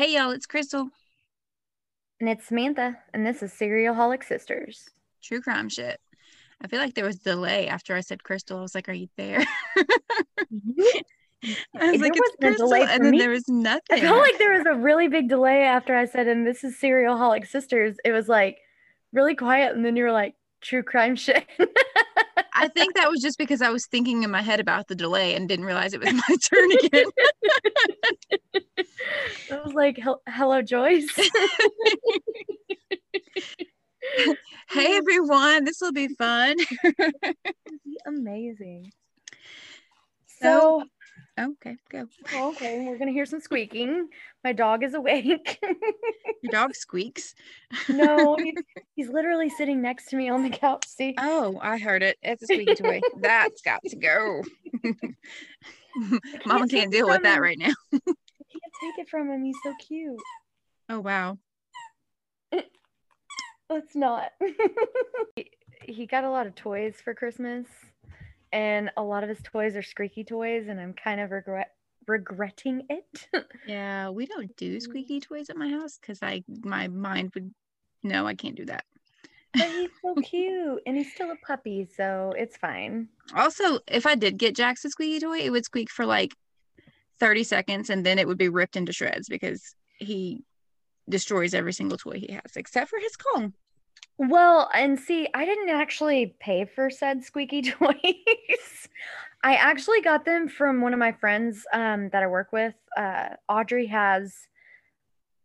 Hey y'all, it's Crystal. And it's Samantha, and this is Serial Holic Sisters. True crime shit. I feel like there was delay after I said Crystal. I was like, "Are you there?" Mm-hmm. I was There like, "It's Crystal," delay and then me. there was nothing. I felt like there was a really big delay after I said, and this is Serial Holic Sisters. It was like really quiet, and then you were like, true crime shit. I think that was just because I was thinking in my head about the delay and didn't realize it was my turn again. I was like, hello, Joyce. hey everyone, this will be fun. Amazing. So- So, Okay, go. okay, we're going to hear some squeaking. My dog is awake. Your dog squeaks. no, he- he's literally sitting next to me on the couch. See? Oh, I heard it. It's a squeaky toy. That's got to go. Mama can't deal with that right now. Take it from him. He's so cute. Oh wow. Let's not. he, he got a lot of toys for Christmas, and a lot of his toys are squeaky toys, and I'm kind of regret regretting it. Yeah, we don't do Mm. squeaky toys at my house because I my mind would no, I can't do that. but he's so cute, and he's still a puppy, so it's fine. Also, if I did get Jax a squeaky toy, it would squeak for like 30 seconds and then it would be ripped into shreds because he destroys every single toy he has, except for his Kong. Well, and see, I didn't actually pay for said squeaky toys. I actually got them from one of my friends um, that I work with. Uh, Audrey has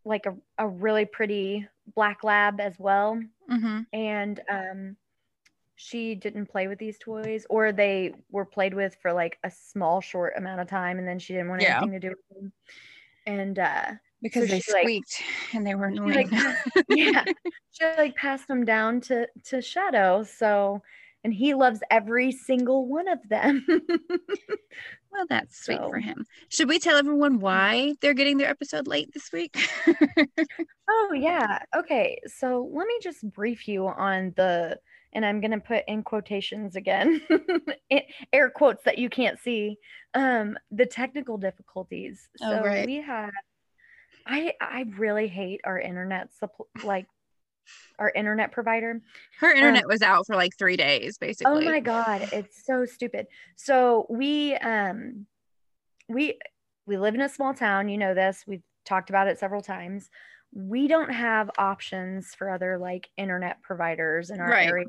like a, a really pretty black lab as well. Mm-hmm. And um, she didn't play with these toys, or they were played with for like a small, short amount of time, and then she didn't want Yeah. anything to do with them. And uh, Because So they she, like- squeaked and they were she, annoying. like, yeah she like passed them down to to shadow so and he loves every single one of them well, that's sweet for him. Should we tell everyone why they're getting their episode late this week? oh yeah okay so let me just brief you on the and i'm gonna put in quotations again air quotes that you can't see um the technical difficulties Oh, so right. we had i i really hate our internet suppl- like our internet provider Her internet was out for like three days, basically. Oh my god, it's so stupid. So we um we we live in a small town, you know this. We've talked about it several times. We don't have options for other like internet providers in our Right. area.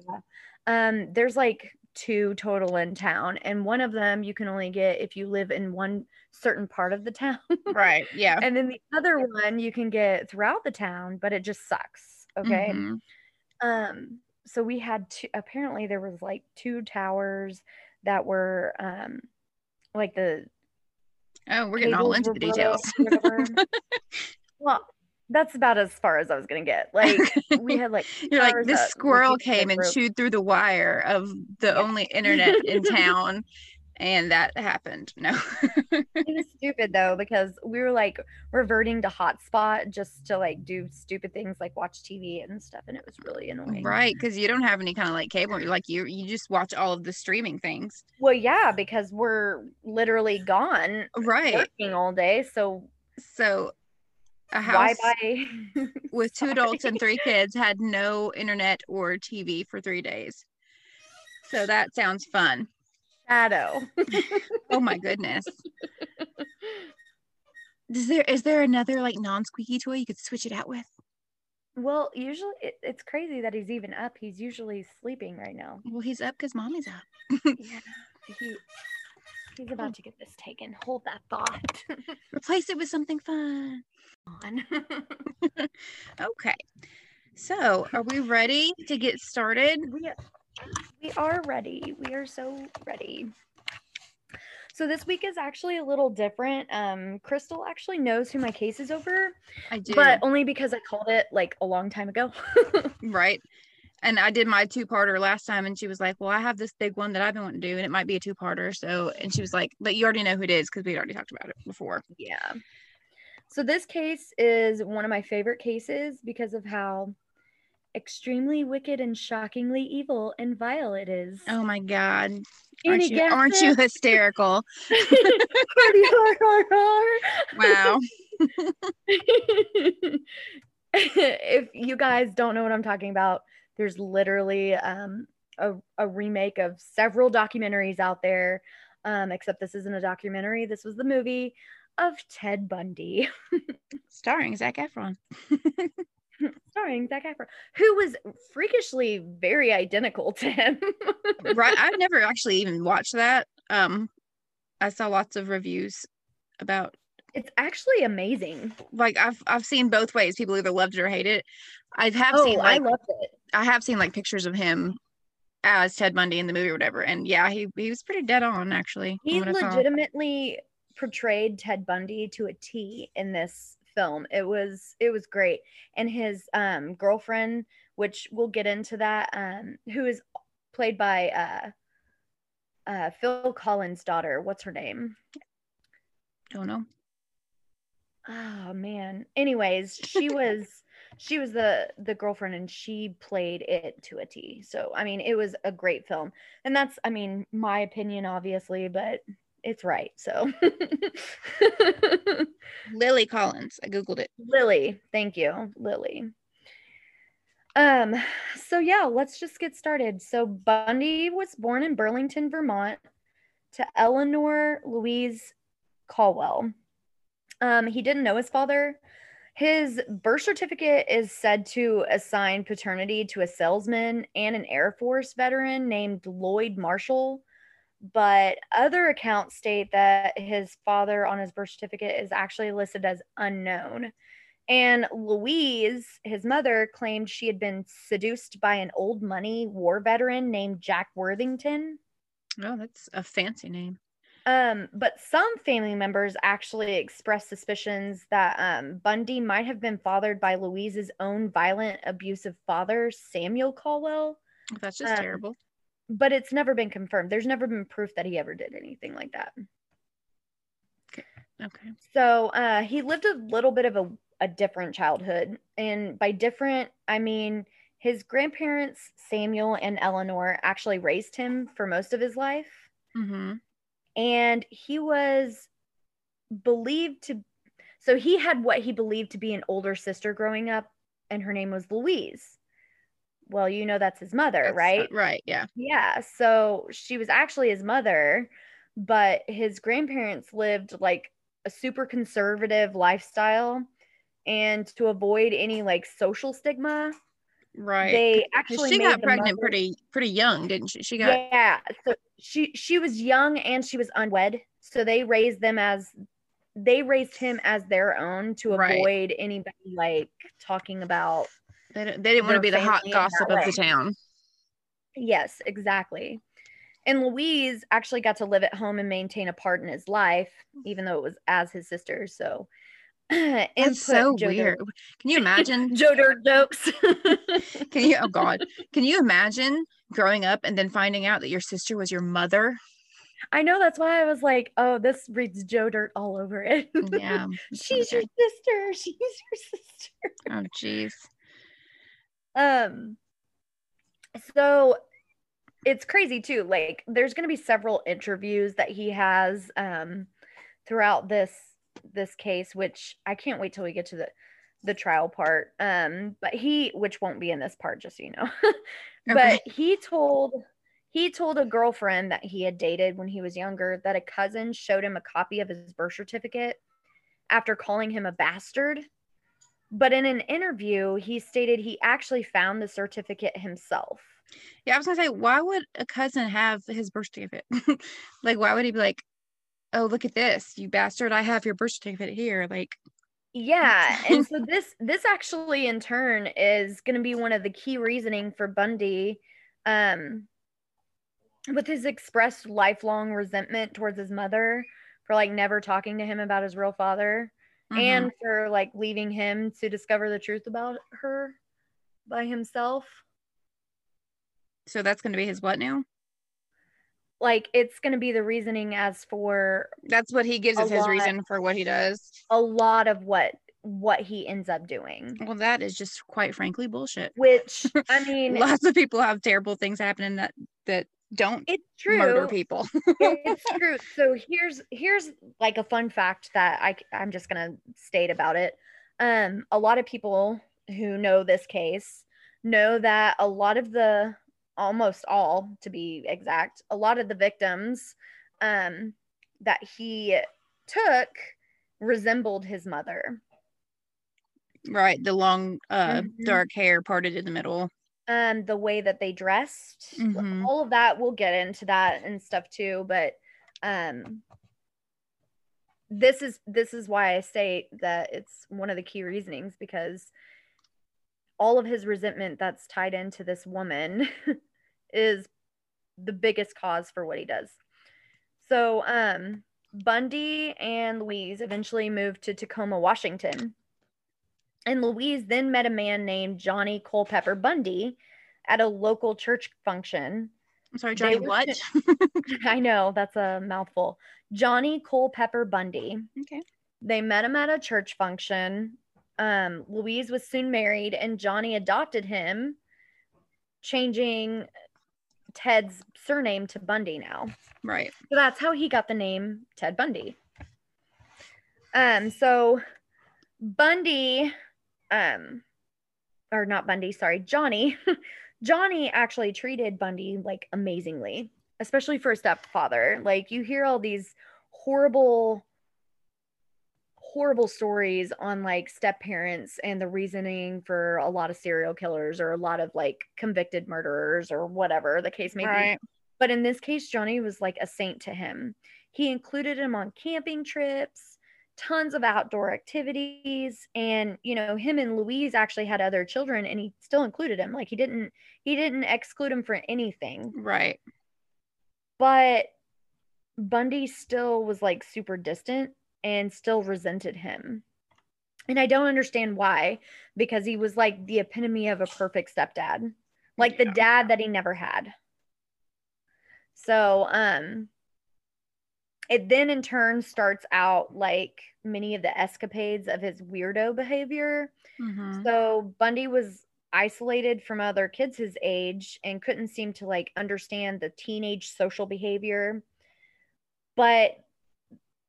Um there's like two total in town and one of them you can only get if you live in one certain part of the town. Right. Yeah. and then the other one you can get throughout the town, but it just sucks. Okay Mhm. um so we had two apparently there was like two towers that were um like the Oh, we're getting all into the details. broke or whatever. well that's about as far as i was gonna get like we had like You're like this squirrel came and chewed through the wire of the Yeah. only internet in town, and that happened. No. it was stupid though because we were like reverting to hotspot just to like do stupid things like watch tv and stuff and it was really annoying right, because you don't have any kind of like cable. You're like you you just watch all of the streaming things. well yeah because we're literally gone Right. working all day so So a house with two adults and three kids had no internet or TV for three days. So that sounds fun. shadow Oh my goodness. Is there is there another like non-squeaky toy you could switch it out with? Well, usually it, it's crazy that he's even up. He's usually sleeping right now. Well, he's up because mommy's up. Yeah, he, he's about to get this taken. Hold that thought. Replace it with something fun. on. Okay. So, are we ready to get started? we, we are ready. We are so ready. So this week is actually a little different. Um, Crystal actually knows who my case is over, I do. but only because I called it like a long time ago. right. And I did my two-parter last time, and she was like, "Well, I have this big one that I've been wanting to do, and it might be a two-parter." So, and she was like, "But you already know who it is because we'd already talked about it before." Yeah. So this case is one of my favorite cases because of how extremely wicked and shockingly evil and vile it is. Oh my God! Aren't you, aren't you hysterical? Wow. if you guys don't know what I'm talking about, there's literally um, a, a remake of several documentaries out there. Um, except this isn't a documentary. This was the movie of Ted Bundy. Starring Zac Efron. Starring Zac Efron, who was freakishly very identical to him. right. I've never actually even watched that. Um, I saw lots of reviews about it's actually amazing. Like I've I've seen both ways. People either loved it or hate it. I have oh, seen like I loved it. I have seen like pictures of him as Ted Bundy in the movie or whatever. And yeah, he he was pretty dead on actually. He legitimately portrayed Ted Bundy to a T in this film. It was it was great. And his um girlfriend, which we'll get into that, um, who is played by uh uh Phil Collins' daughter. What's her name? Don't know oh man anyways she was she was the the girlfriend and she played it to a t. So i mean it was a great film. And that's i mean my opinion obviously but it's right so. Lily collins. I googled it. Lily. Thank you lily. Um so yeah let's just get started. So bundy was born in burlington vermont to eleanor louise caldwell. Um, he didn't know his father. His birth certificate is said to assign paternity to a salesman and an Air Force veteran named Lloyd Marshall. But other accounts state that his father on his birth certificate is actually listed as unknown. And Louise, his mother, claimed she had been seduced by an old money war veteran named Jack Worthington. Oh, that's a fancy name. Um, but some family members actually expressed suspicions that um, Bundy might have been fathered by Louise's own violent, abusive father, Samuel Caldwell. That's just um, terrible. But it's never been confirmed. There's never been proof that he ever did anything like that. Okay. Okay. So uh, he lived a little bit of a, a different childhood. And by different, I mean his grandparents, Samuel and Eleanor, actually raised him for most of his life. Mm-hmm and he was believed to so he had what he believed to be an older sister growing up and her name was louise. Well you know that's his mother that's right? right yeah. Yeah so she was actually his mother but his grandparents lived like a super conservative lifestyle and to avoid any like social stigma right. They actually she got pregnant mother... pretty pretty young didn't she? She got yeah so she she was young and she was unwed. So they raised them as they raised him as their own to avoid right. anybody like talking about they, they didn't want to be the hot gossip of the town. Yes exactly. And louise actually got to live at home and maintain a part in his life even though it was as his sister so it's so Joe weird. Dirt. Can you imagine Joe Dirt jokes? Can you? Oh God! Can you imagine growing up and then finding out that your sister was your mother? I know that's why I was like, oh, this reads Joe Dirt all over it. Yeah, she's your sister. She's your sister. Oh, jeez. Um. So it's crazy too. Like, there's going to be several interviews that he has um throughout this this case, which I can't wait till we get to the the trial part. Um, but he, which won't be in this part, just so you know. but he told he told a girlfriend that he had dated when he was younger that a cousin showed him a copy of his birth certificate after calling him a bastard. But in an interview, he stated he actually found the certificate himself. Yeah, I was gonna say, why would a cousin have his birth certificate? like, why would he be like, oh look at this you bastard i have your birth certificate here like yeah and so this this actually in turn is going to be one of the key reasoning for bundy um with his expressed lifelong resentment towards his mother for like never talking to him about his real father mm-hmm. and for like leaving him to discover the truth about her by himself so that's going to be his what now like it's going to be the reasoning as for that's what he gives as his reason for what he does a lot of what what he ends up doing well that is just quite frankly bullshit which i mean lots of people have terrible things happening that that don't It's true. murder people. it's true. So here's here's like a fun fact that I I'm just gonna state about it. Um, a lot of people who know this case know that a lot of the almost all to be exact, a lot of the victims um that he took resembled his mother. right. The long uh Mhm. dark hair parted in the middle. um the way that they dressed Mhm. all of that we'll get into that and stuff too but um this is this is why i say that it's one of the key reasonings because all of his resentment that's tied into this woman is the biggest cause for what he does so um bundy and louise eventually moved to tacoma washington and Louise then met a man named Johnny Culpepper Bundy at a local church function. I'm sorry, Johnny. were What? I know that's a mouthful. Johnny Culpepper Bundy. okay. They met him at a church function. Um, Louise was soon married, and Johnny adopted him, changing Ted's surname to Bundy now. Right. So that's how he got the name Ted Bundy. Um, so Bundy, um, or not Bundy, sorry, Johnny. Johnny actually treated Bundy like amazingly, especially for a stepfather. Like you hear all these horrible, horrible stories on like step parents and the reasoning for a lot of serial killers or a lot of like convicted murderers or whatever the case may be. But in this case, Johnny was like a saint to him. He included him on camping trips, tons of outdoor activities, and you know, him and Louise actually had other children and he still included him. Like he didn't he didn't exclude him for anything. Right. But Bundy still was like super distant and still resented him. And I don't understand why because he was like the epitome of a perfect stepdad. Like the dad that he never had. So, um it then in turn starts out like many of the escapades of his weirdo behavior. Mhm. So Bundy was isolated from other kids his age and couldn't seem to like understand the teenage social behavior, but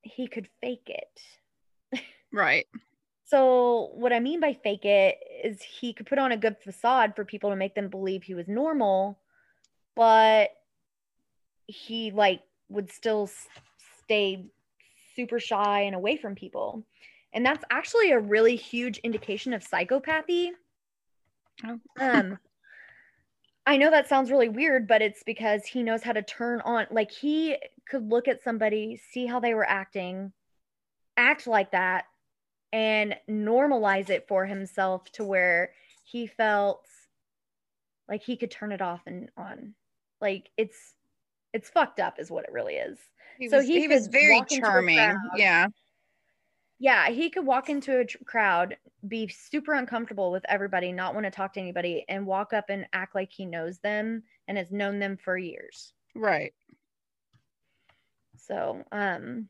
he could fake it. Right. So what I mean by fake it is he could put on a good facade for people to make them believe he was normal, but he like would still stay super shy and away from people. And that's actually a really huge indication of psychopathy. Oh. Um I know that sounds really weird, but it's because he knows how to turn on like he could look at somebody, see how they were acting, act like that and normalize it for himself to where he felt like he could turn it off and on. Like it's it's fucked up is what it really is. He So was, he he was very walk into a charming. Yeah. Yeah, he could walk into a tr- crowd, be super uncomfortable with everybody, not want to talk to anybody, and walk up and act like he knows them and has known them for years. Right. So, um,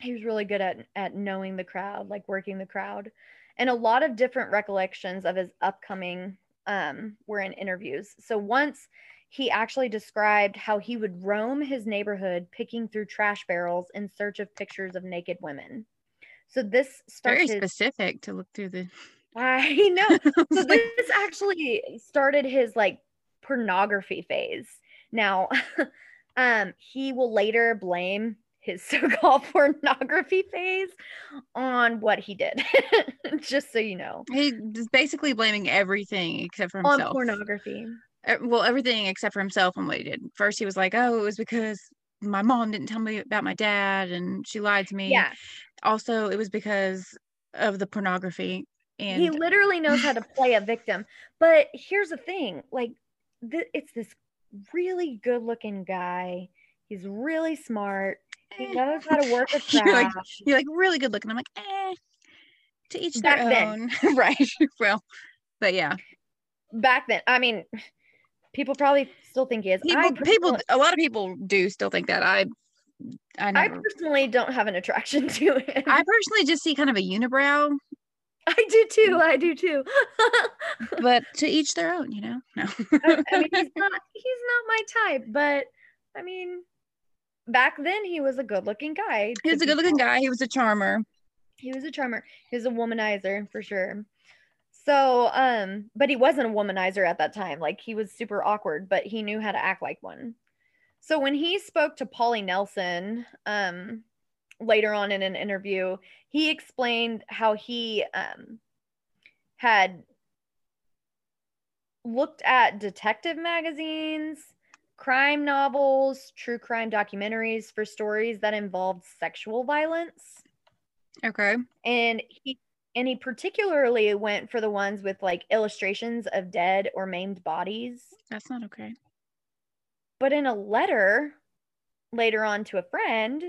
he was really good at at knowing the crowd, like working the crowd, and a lot of different recollections of his upcoming um were in interviews. So once he actually described how he would roam his neighborhood picking through trash barrels in search of pictures of naked women. So this Very specific to look through the. I know. So this actually started his like pornography phase. Now, um, he will later blame his so-called pornography phase on what he did. Just so you know. he's basically blaming everything except for On pornography. Uh, Well, everything except for himself and what he did. First, he was like, "Oh, it was because my mom didn't tell me about my dad, and she lied to me." Yeah. Also, it was because of the pornography. And he literally knows how to play a victim. But here's the thing, like th- it's this really good-looking guy. He's really smart. He eh, knows how to work a You're like- you're like really good looking. I'm like, eh, to each Back their then. own, right? Well, but yeah, Back then, I mean, people probably still think he is. people, people, a lot of people do still think that. I, I I personally don't have an attraction to it. I personally just see kind of a unibrow I do too. I do too. but to each their own, you know. No. I, I mean, he's not he's not my type, but I mean, back then he was a good-looking guy. he was a good-looking guy. He was a charmer. He was a charmer. He was a womanizer for sure. So, um, but he wasn't a womanizer at that time. Like he was super awkward, but he knew how to act like one. So when he spoke to Polly Nelson, um, later on in an interview, he explained how he um had looked at detective magazines, crime novels, true crime documentaries for stories that involved sexual violence Okay. and he and he particularly went for the ones with like illustrations of dead or maimed bodies That's not okay. But in a letter later on to a friend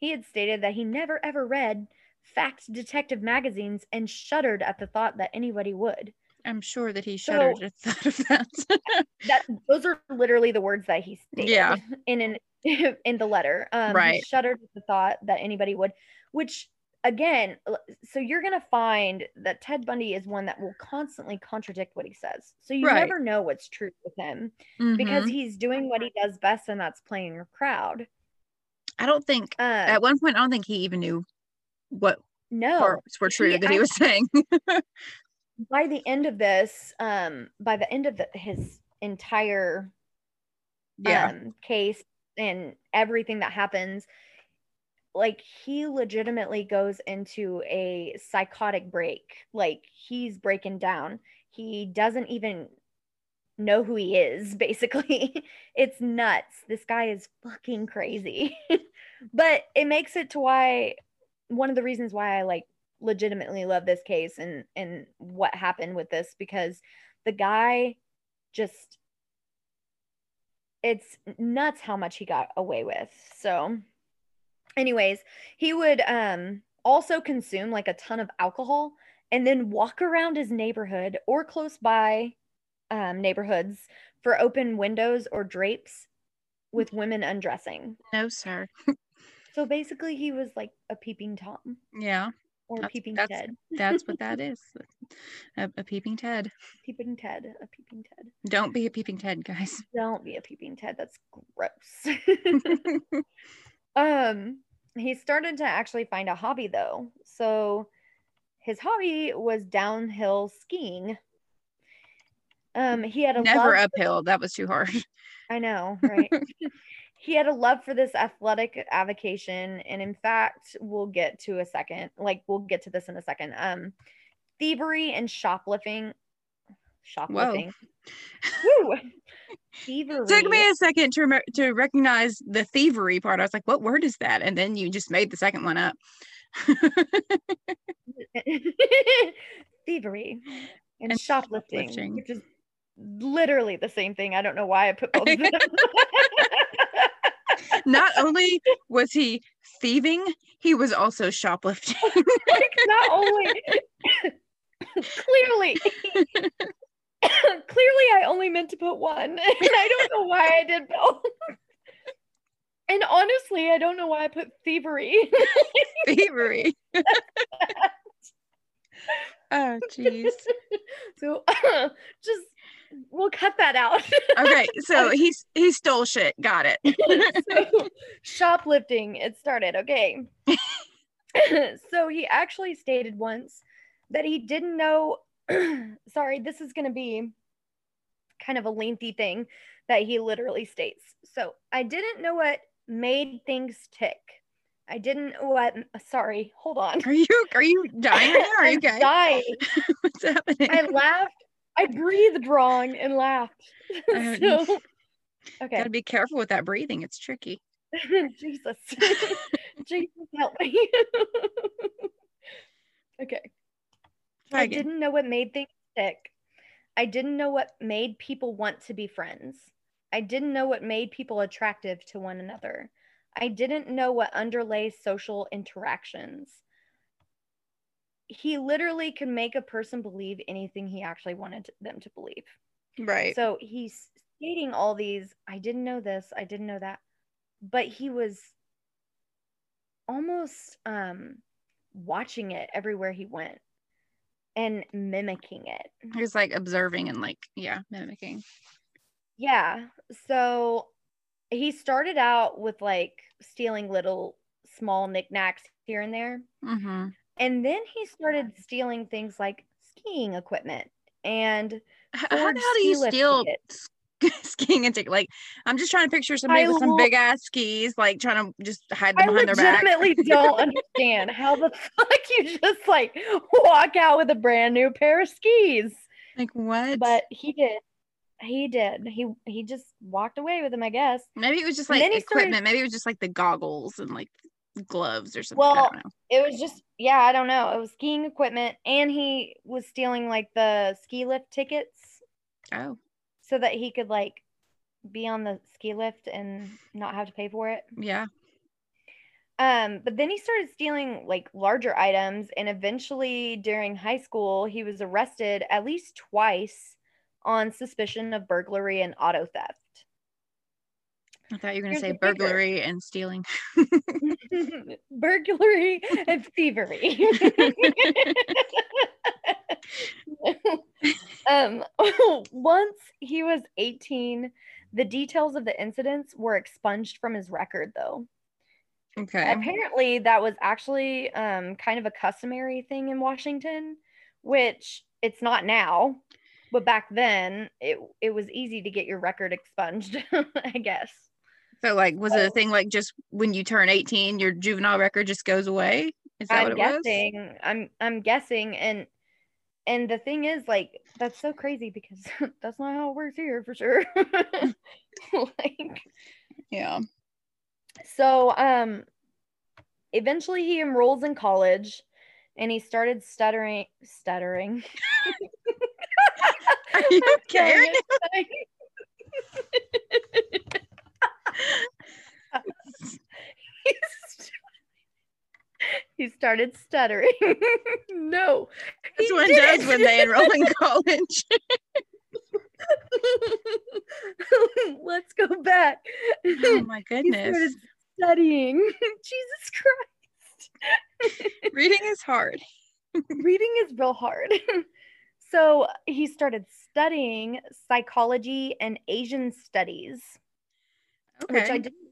he had stated that he never ever read fact detective magazines and shuddered at the thought that anybody would I'm sure that he So- shuddered at the thought of that. that those are literally the words that he stated Yeah. in an in the letter um he Right. shuddered at the thought that anybody would which again so you're gonna find that ted bundy is one that will constantly contradict what he says so you Right. never know what's true with him because Mhm. he's doing what he does best and that's playing a crowd I don't think uh, at one point I don't think he even knew what no parts were true he that he was saying. by the end of this um by the end of the, his entire yeah. um, case and everything that happens like he legitimately goes into a psychotic break. Like he's breaking down. He doesn't even know who he is basically. It's nuts. This guy is fucking crazy. But it makes it to why one of the reasons why i like legitimately love this case and and what happened with this because the guy just it's nuts how much he got away with. So, anyways, he would um also consume like a ton of alcohol and then walk around his neighborhood or close by um, neighborhoods for open windows or drapes with women undressing. no, sir. So basically, he was like a peeping tom Yeah. or That's- peeping that's- Ted. That's what that is. A, a peeping Ted. Peeping Ted, a peeping Ted. Don't be a peeping Ted, guys. Don't be a peeping Ted. That's gross. um, he started to actually find a hobby though. So his hobby was downhill skiing. Um, he had a Never uphill. That was too hard. I know, right? he had a love for this athletic avocation, and in fact, we'll get to a second. Like we'll get to this in a second. Um, thievery and shoplifting. Shoplifting. Woo! Thievery. Took me a second to rem- to recognize the thievery part. I was like, "What word is that?" And then you just made the second one up. thievery and, And shoplifting, shoplifting. which is literally the same thing. I don't know why I put both of them. Not only was he thieving, he was also shoplifting. like not only clearly clearly I only meant to put one and I don't know why I did both. And honestly, I don't know why I put thievery. thievery. oh, jeez. so just we'll cut that out. Okay, so he's he stole shit. Got it. so, shoplifting it started okay so he actually stated once that he didn't know sorry this is going to be kind of a lengthy thing that he literally states so i didn't know what made things tick i didn't know what sorry hold on Are you are you dying? Are you I'm okay? dying. What's happening? i laughed i breathed wrong and laughed so okay Gotta be careful with that breathing. It's tricky. Jesus. Jesus, help me. okay. I didn't know what made things tick. I didn't know what made people want to be friends. I didn't know what made people attractive to one another. I didn't know what underlay social interactions. He literally could make a person believe anything he actually wanted them to believe. Right. So he's stating all these, I didn't know this, I didn't know that. But he was almost um watching it everywhere he went. And mimicking it. He was like observing and like, yeah, mimicking. Yeah. So he started out with like stealing little small knickknacks here and there. Mm-hmm. And then he started stealing things like skiing equipment and How, how do you steal. skiing and take like I'm just trying to picture somebody I with some big ass skis, like trying to just hide them I behind their back. I legitimately don't understand how the fuck you just like walk out with a brand new pair of skis. Like what? But he did. He did. He he just walked away with them, I guess. maybe it was just like he started- equipment. Maybe it was just like the goggles and like gloves or something. I Well, don't know. It was just yeah, I don't know. It was skiing equipment and he was stealing like the ski lift tickets Oh, so that he could like be on the ski lift and not have to pay for it. yeah. Um, but then he started stealing like larger items, and eventually during high school, he was arrested at least twice on suspicion of burglary and auto theft. I thought you were gonna Here's say burglary and stealing. burglary and thievery. um, once he was 18, the details of the incidents were expunged from his record, though. okay. Apparently, that was actually um, kind of a customary thing in Washington, which it's not now, but back then it it was easy to get your record expunged, I guess. So like was Oh. it a thing like just when you turn 18 your juvenile record just goes away? Is that I'm what it was? I'm I'm guessing, and and the thing is, like, that's so crazy because that's not how it works here for sure. like, Yeah. so um, eventually he enrolls in college, and he started stuttering, stuttering. Are you okay? He started stuttering. no, That's what didn't. does when they enroll in college. Let's go back. oh my he goodness. started studying. Jesus Christ. Reading is hard. Reading is real hard. so he started studying psychology and Asian studies, which I didn't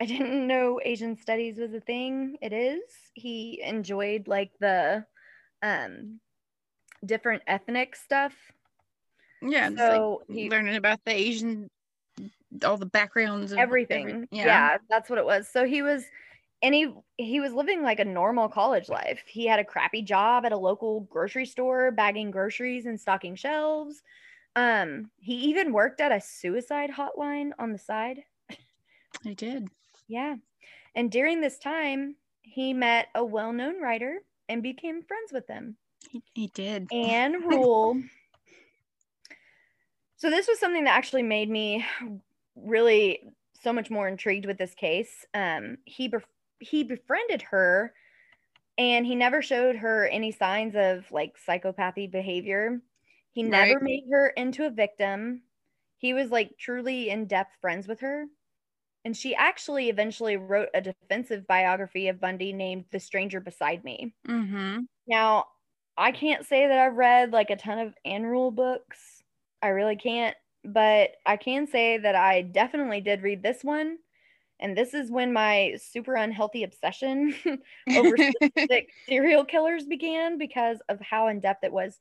I didn't know Asian studies was a thing. It is. He enjoyed like the um different ethnic stuff. Yeah. So like he learning about the Asian all the backgrounds everything. every- yeah. that's what it was. So he was and he he was living like a normal college life. He had a crappy job at a local grocery store bagging groceries and stocking shelves. Um he even worked at a suicide hotline on the side. I did. Yeah. And during this time, he met a well-known writer and became friends with them. He, he did. Ann Rule. So this was something that actually made me really so much more intrigued with this case. Um, he bef- he befriended her, and he never showed her any signs of like psychopathy behavior. He never Right. made her into a victim. He was like truly in depth friends with her. And she actually eventually wrote a defensive biography of Bundy named The Stranger Beside Me. Mm-hmm. Now, I can't say that I've read like a ton of Ann Rule books. I really can't, but I can say that I definitely did read this one. And this is when my super unhealthy obsession over specific serial killers began because of how in depth it was.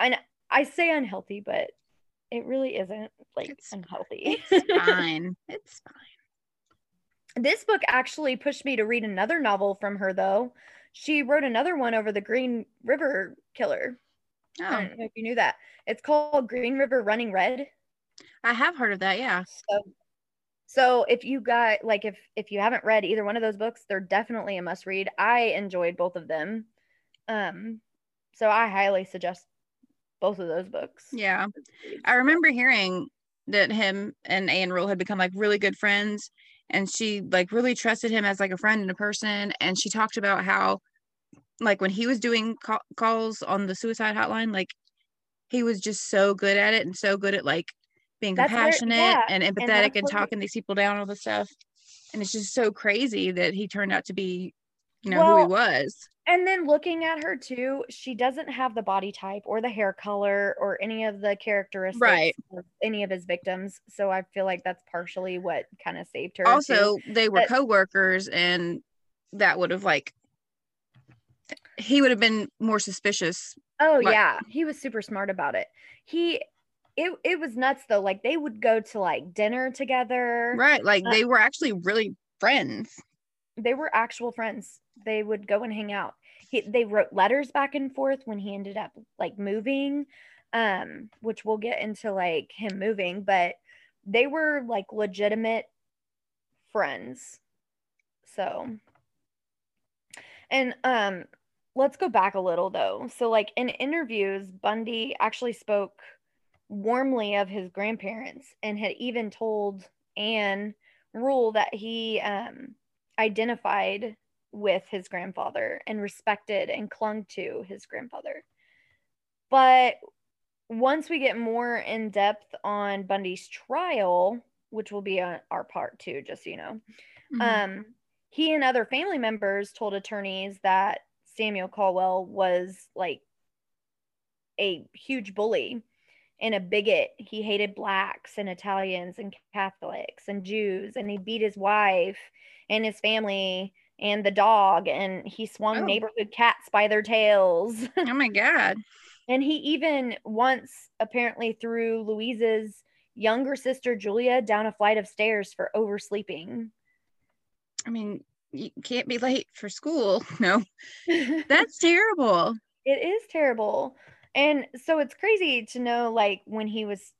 And I say unhealthy, but it really isn't like It's- unhealthy. it's fine. It's fine. This book actually pushed me to read another novel from her, though. She wrote another one over the Green River Killer. I Oh, don't know if you knew that. It's called Green River Running Red. I have heard of that. Yeah. So, so if you got like if if you haven't read either one of those books, they're definitely a must read. I enjoyed both of them. Um, so I highly suggest both of those books. Yeah. I remember hearing that him and Ann Rule had become like really good friends and she like really trusted him as like a friend and a person and she talked about how like when he was doing ca- calls on the suicide hotline like he was just so good at it and so good at like being That's where- compassionate yeah, and empathetic and where- talking these people down all the stuff. And it's just so crazy that he turned out to be you know who he Well, was. And then looking at her too, she doesn't have the body type or the hair color or any of the characteristics Right. of any of his victims. So I feel like that's partially what kind of saved her. too. Also, they were But- co-workers and that would have like he would have been more suspicious. Oh Like- yeah, he was super smart about it. He it it was nuts though. Like they would go to like dinner together. Right. Like Uh, they were actually really friends. They were actual friends. They would go and hang out. He, they wrote letters back and forth when he ended up like moving, um, which we'll get into like him moving, but they were like legitimate friends. So, and um, let's go back a little though. So, like in interviews, Bundy actually spoke warmly of his grandparents and had even told Ann Rule that he um, identified with his grandfather and respected and clung to his grandfather. But once we get more in depth on Bundy's trial, which will be on our part two, just so you know, Mhm. um, he and other family members told attorneys that Samuel Caldwell was like a huge bully and a bigot. He hated blacks and Italians and Catholics and Jews, and he beat his wife and his family and the dog, and he swung Oh. neighborhood cats by their tails. oh my god. And he even once apparently threw Louise's younger sister Julia down a flight of stairs for oversleeping. I mean, you can't be late for school. No. That's terrible. It is terrible. And so it's crazy to know like when he was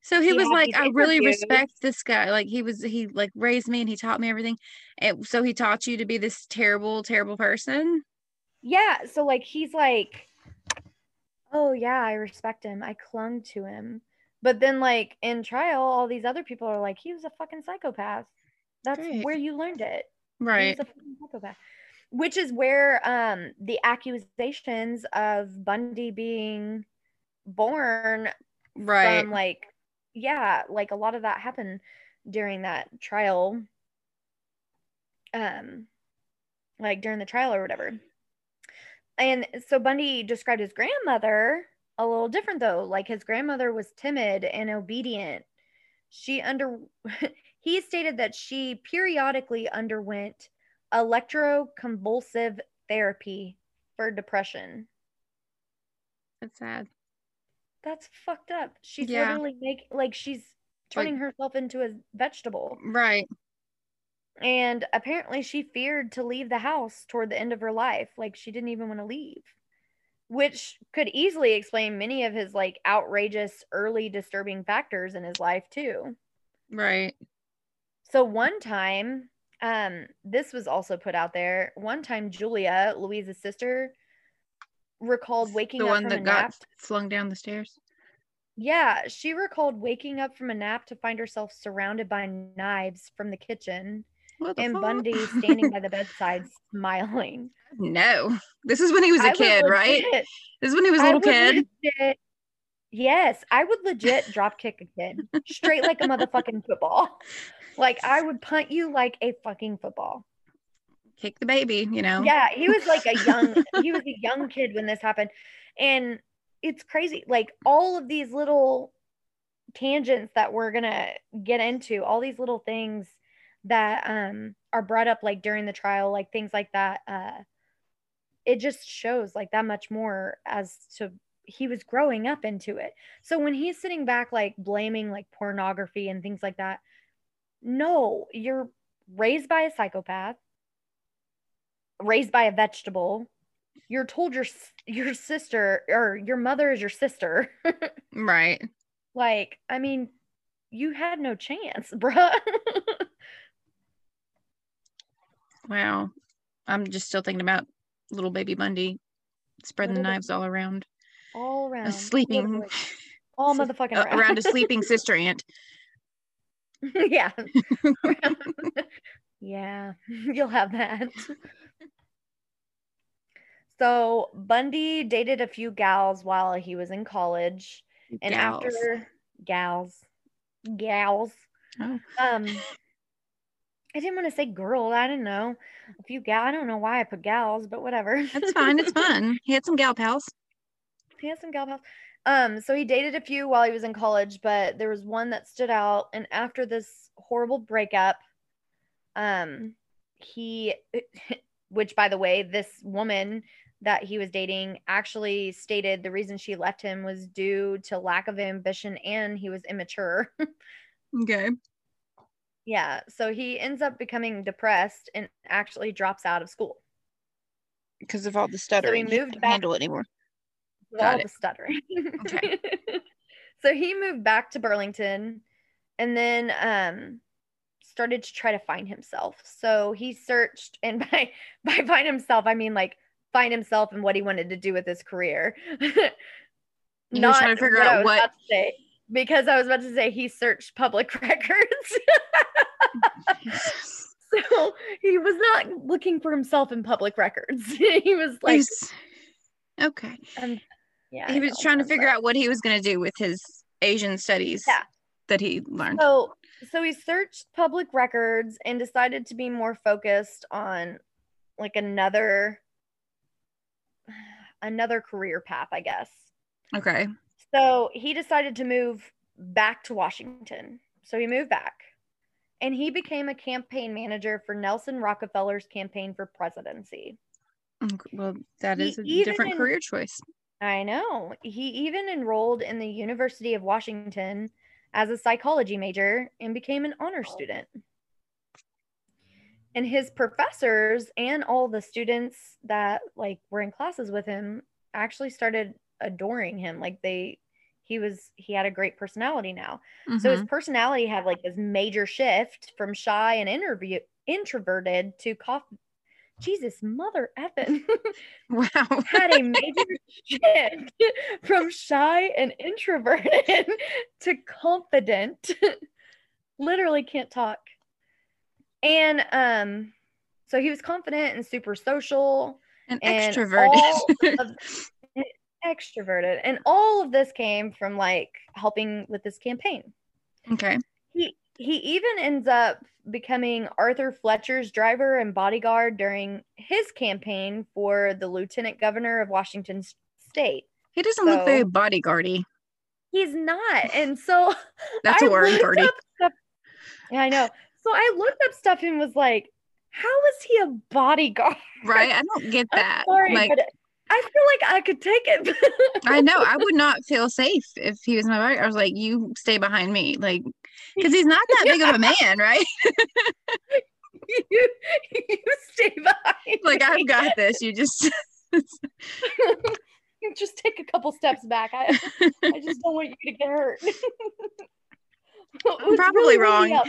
So he was like, I really respect this guy. Like he was, he like raised me and he taught me everything. And so he taught you to be this terrible, terrible person. yeah, so like he's like oh yeah, I respect him. I clung to him. But then like in trial all these other people are like he was a fucking psychopath. That's Right. where you learned it. He Right. was a fucking psychopath. Which is where um the accusations of Bundy being born Right. from like yeah, like a lot of that happened during that trial. Um like during the trial or whatever. And so Bundy described his grandmother a little different though. Like his grandmother was timid and obedient. She under he stated that she periodically underwent electroconvulsive therapy for depression. That's sad. That's fucked up. She's Yeah. literally make like she's turning herself into a vegetable. Right. And apparently she feared to leave the house toward the end of her life. Like she didn't even want to leave. Which could easily explain many of his like outrageous early disturbing factors in his life too. Right. So one time, um, this was also put out there. One time, Julia, Louise's sister, recalled waking The up one from that a got nap. flung down the stairs. Yeah, she recalled waking up from a nap to find herself surrounded by knives from the kitchen the and fuck? Bundy standing by the bedside smiling. No. This is when he was I a would kid, right? legit- This is when he was a little kid. legit- yes, I would legit drop kick a kid straight like a motherfucking football. Like I would punt you like a fucking football. Kick the baby, you know? Yeah, he was like a young he was a young kid when this happened. And it's crazy. Like all of these little tangents that we're gonna get into, all these little things that um are brought up like during the trial, like things like that. Uh it just shows like that much more as to he was growing up into it. So when he's sitting back like blaming like pornography and things like that, no, you're raised by a psychopath raised by a vegetable. You're told your your sister or your mother is your sister. Right. like, I mean, you had no chance, bruh. Wow. I'm just still thinking about little baby Bundy spreading the baby- knives all around. all A around, sleeping literally. all motherfucking around. around a sleeping sister aunt. yeah. yeah, you'll have that. So Bundy dated a few gals while he was in college. and Gals. after gals gals Oh. um I didn't want to say girl. I don't know. A few gal. I don't know why I put gals, but whatever. That's fine. It's fun. He had some gal pals. he had some gal pals. Um, so he dated a few while he was in college, but there was one that stood out. And after this horrible breakup, um, he, which by the way, this woman that he was dating actually stated the reason she left him was due to lack of ambition and he was immature. Okay. yeah. So he ends up becoming depressed and actually drops out of school. Because of all the stuttering. So he moved couldn't back- handle it anymore. All the stuttering. Okay. so he moved back to Burlington and then um started to try to find himself. So he searched and by by find himself I mean like find himself and what he wanted to do with his career. Was trying to figure I out what- to say, because I was about to say he searched public records. so he was not looking for himself in public records. he was like He's- okay. um, yeah. He I was trying to figure out what he was going to do with his Asian studies Yeah. that he learned. So so he searched public records and decided to be more focused on like another another career path, I guess. Okay. So he decided to move back to Washington. So he moved back and he became a campaign manager for Nelson Rockefeller's campaign for presidency. Mm, well, that is He a different in- career choice. I know. He even enrolled in the University of Washington as a psychology major and became an honor student. And his professors and all the students that like were in classes with him actually started adoring him. Like they he was he had a great personality now. So his Mhm. personality had like this major shift from shy and interview introverted to cough Jesus mother effing wow. had a major shift from shy and introverted to confident. Literally can't talk. And um, so he was confident and super social An and extroverted. of- extroverted. And all of this came from like helping with this campaign. okay. He he even ends up becoming Arthur Fletcher's driver and bodyguard during his campaign for the lieutenant governor of Washington state. He doesn't look very bodyguardy. He's not. And so That's a a word, Gertie. Yeah, I know. So I looked up stuff and was like, how is he a bodyguard? Right? I don't get I'm that. sorry, like, but I feel like I could take it. I know I would not feel safe if he was my body. I was like, you stay behind me, like, because he's not that big of a man, right? you, you stay behind. Like, I've got this. You just, just take a couple steps back. I, I just don't want you to get hurt. I'm probably wrong.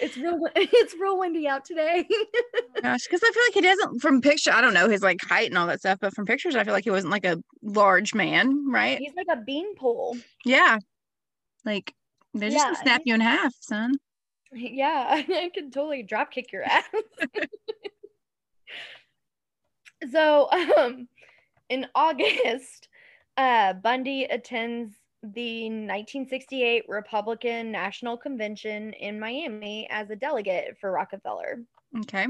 It's real. It's real windy out today. Oh gosh, because I feel like he doesn't. From picture, I don't know his like height and all that stuff, but from pictures, I feel like he wasn't like a large man, right? He's like a beanpole. Yeah, like they're just Yeah, gonna snap you in half, son. Yeah, I can totally drop kick your ass. so, um, in August, uh, Bundy attends the 1968 Republican National Convention in Miami as a delegate for Rockefeller. Okay,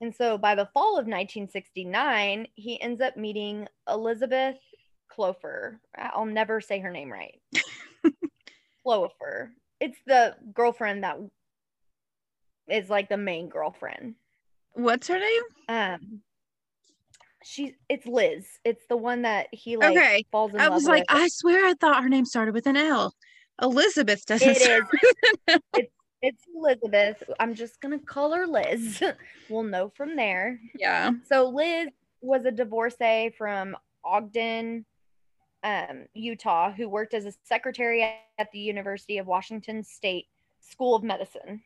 And so by the fall of 1969, he ends up meeting Elizabeth Kloepfer. I'll never say her name right. Kloepfer. It's the girlfriend that is like the main girlfriend. what's her name? Um she's it's Liz. It's the one that he like Okay, falls in I love was like, with. I swear, I thought her name started with an L. Elizabeth doesn't. It start is. it's it's Elizabeth. I'm just gonna call her Liz. we'll know from there. Yeah. So Liz was a divorcee from Ogden, um, Utah, who worked as a secretary at the University of Washington State School of Medicine.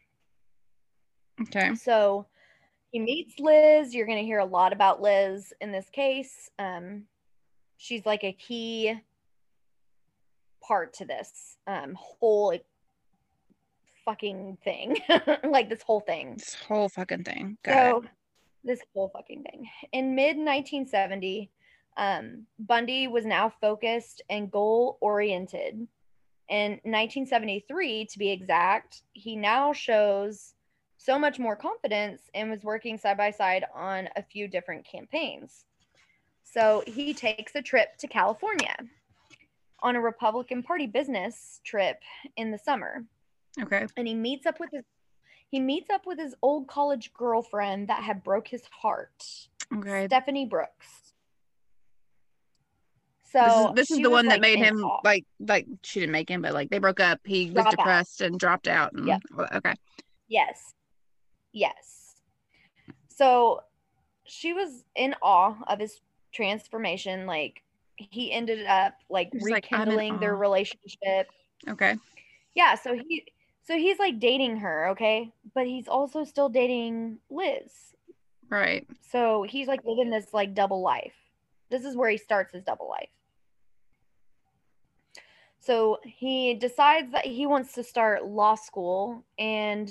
Okay. So he meets Liz. You're going to hear a lot about Liz in this case. Um, she's like a key part to this um, whole like, fucking thing, like this whole thing. This whole fucking thing. Got So it. this whole fucking thing. In mid 1970, um, Bundy was now focused and goal oriented. In 1973, to be exact, he now shows so much more confidence and was working side by side on a few different campaigns. So he takes a trip to California on a Republican Party business trip in the summer. Okay. And he meets up with his he meets up with his old college girlfriend that had broke his heart. Okay. Stephanie Brooks. So this is, this is the was, one that like, made him awe. like like she didn't make him, but like they broke up. He was Drop out. depressed and dropped out. And, Yep. Okay. Yes. Yes. So she was in awe of his transformation. Like he ended up like He was like, rekindling their awe." relationship. Okay. Yeah. So he so he's like dating her, okay? But he's also still dating Liz. Right. So he's like living this like double life. This is where he starts his double life. So he decides that he wants to start law school and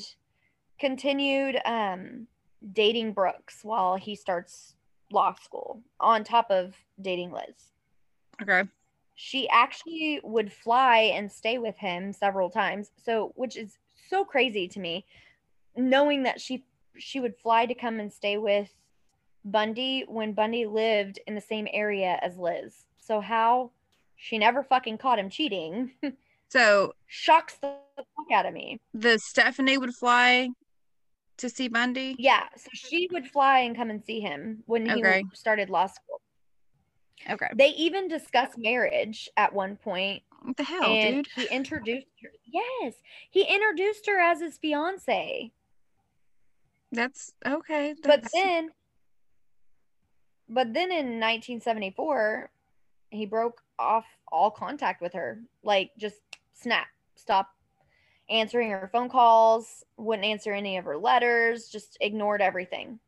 continued um, dating Brooks while he starts law school on top of dating Liz. Okay. She actually would fly and stay with him several times. So, which is so crazy to me, knowing that she she would fly to come and stay with Bundy when Bundy lived in the same area as Liz. So how she never fucking caught him cheating So shocks the fuck out of me. the Stephanie would fly to see Bundy. Yeah, so she would fly and come and see him when he Okay. started law school. Okay. They even discussed marriage at one point, What the hell, and dude? he introduced her. Yes, he introduced her as his fiance. That's okay. But then, but then in 1974, he broke off all contact with her. Like, just snap, stop answering her phone calls, wouldn't answer any of her letters, just ignored everything.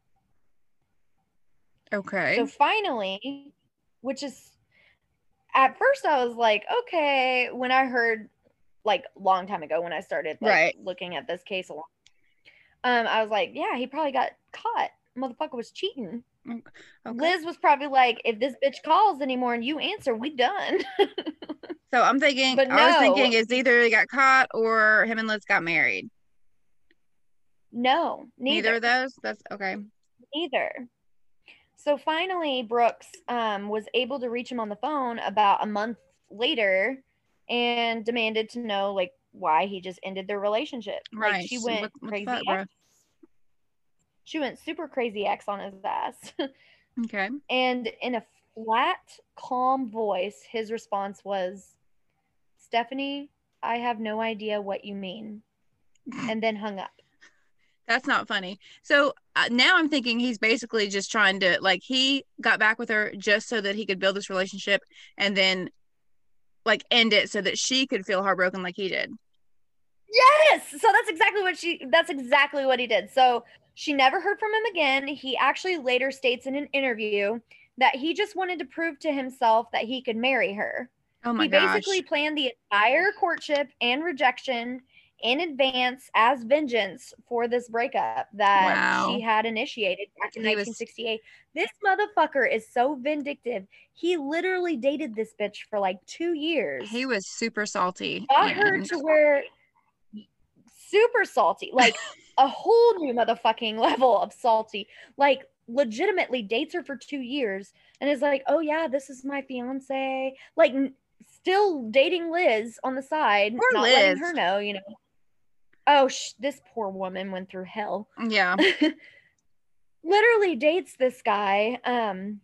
okay. So finally, which is at first I was like, okay, when I heard like long time ago when I started like Right. looking at this case a lot. Um, I was like, yeah, he probably got caught. Motherfucker was cheating. Okay. Liz was probably like, if this bitch calls anymore and you answer, we done. So I'm thinking. But I was thinking is either he got caught or him and Liz got married. no, Neither neither. of those. That's okay. Neither. So finally, Brooks um, was able to reach him on the phone about a month later and demanded to know like why he just ended their relationship. Right. Like she went what- crazy. fuck. She went super crazy X on his ass. Okay. and in a flat, calm voice, his response was, Stephanie, I have no idea what you mean. And then hung up. That's not funny. So uh, now I'm thinking he's basically just trying to like he got back with her just so that he could build this relationship and then like end it so that she could feel heartbroken like he did. Yes. So that's exactly what she that's exactly what he did. So she never heard from him again. He actually later states in an interview that he just wanted to prove to himself that he could marry her. Oh my he gosh. basically planned the entire courtship and rejection in advance as vengeance for this breakup that Wow. she had initiated back in He was- 1968. This motherfucker is so vindictive. He literally dated this bitch for like two years he was super salty. got her to where super salty, like a whole new motherfucking level of salty. Like legitimately dates her for two years and is like, oh yeah, this is my fiance. Like still dating Liz on the side, Poor not letting her know, you know. Oh, sh- this poor woman went through hell yeah. literally dates this guy um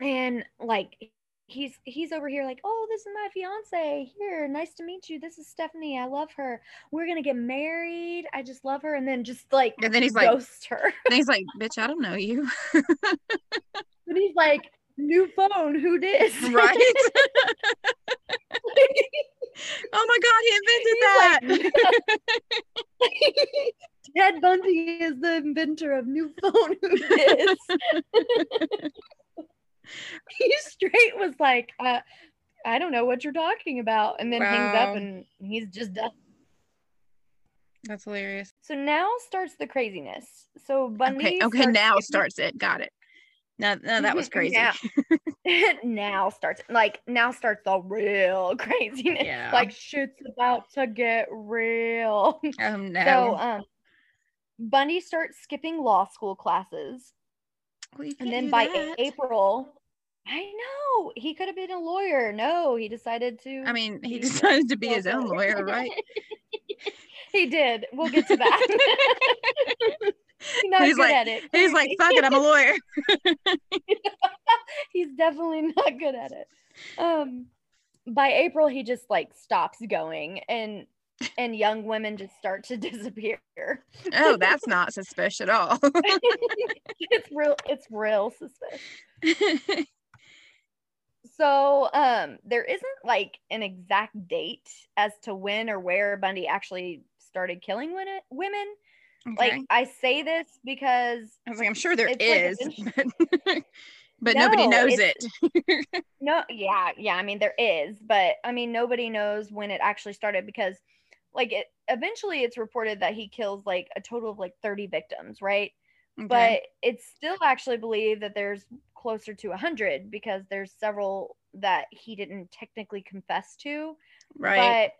and like he's he's over here like oh this is my fiance. Here nice to meet you. This is stephanie. I love her. We're gonna get married. I just love her. And then just like And then he's like, ghost her. and he's like, bitch, I don't know you. and he's like new phone. Who dis? Right? oh my god, he invented that. ted bundy is the inventor of new phone. Who dis he straight was like uh, i don't know what you're talking about and then hangs up and he's just done That's hilarious. So now starts the craziness. So Bundy. Okay, okay, now getting- starts it. Got it. No, no, that was crazy. Yeah. now starts like now starts the real craziness. Yeah. Like shit's about to get real. Oh no. So um Bundy starts skipping law school classes. Well, And then by that. April, I know he could have been a lawyer. No, he decided to. I mean, he decided to be his own lawyer. right? he did. We'll get to that. He's not He's good like- at it. He's like, fuck it, I'm a lawyer. He's definitely not good at it. Um, by April, he just like stops going, and and young women just start to disappear. Oh, that's not suspicious at all. it's real. It's real suspicious. So um there isn't like an exact date as to when or where Bundy actually started killing women. Like I say this because I was like, I'm sure there is, like but, but nobody knows it. no yeah, yeah, I mean there is, but I mean nobody knows when it actually started because like it eventually it's reported that he kills like a total of like 30 victims, right? Okay. but it's still actually believed that there's closer to 100 because there's several that he didn't technically confess to right. but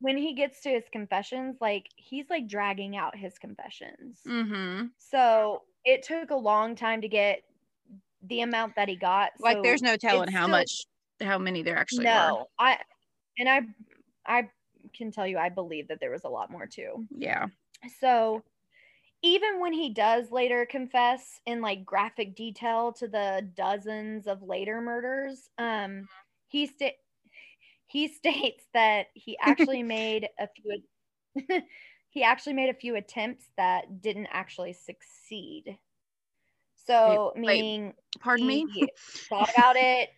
when he gets to his confessions like he's like dragging out his confessions mm-hmm. so it took a long time to get the amount that he got Like, so there's no telling how still- much, how many there actually no i and i i can tell you i believe that there was a lot more too. Yeah. So even when he does later confess in like graphic detail to the dozens of later murders, um, he sta- he states that he actually made a few he actually made a few attempts that didn't actually succeed. So Wait, wait, meaning Pardon me. he thought about it.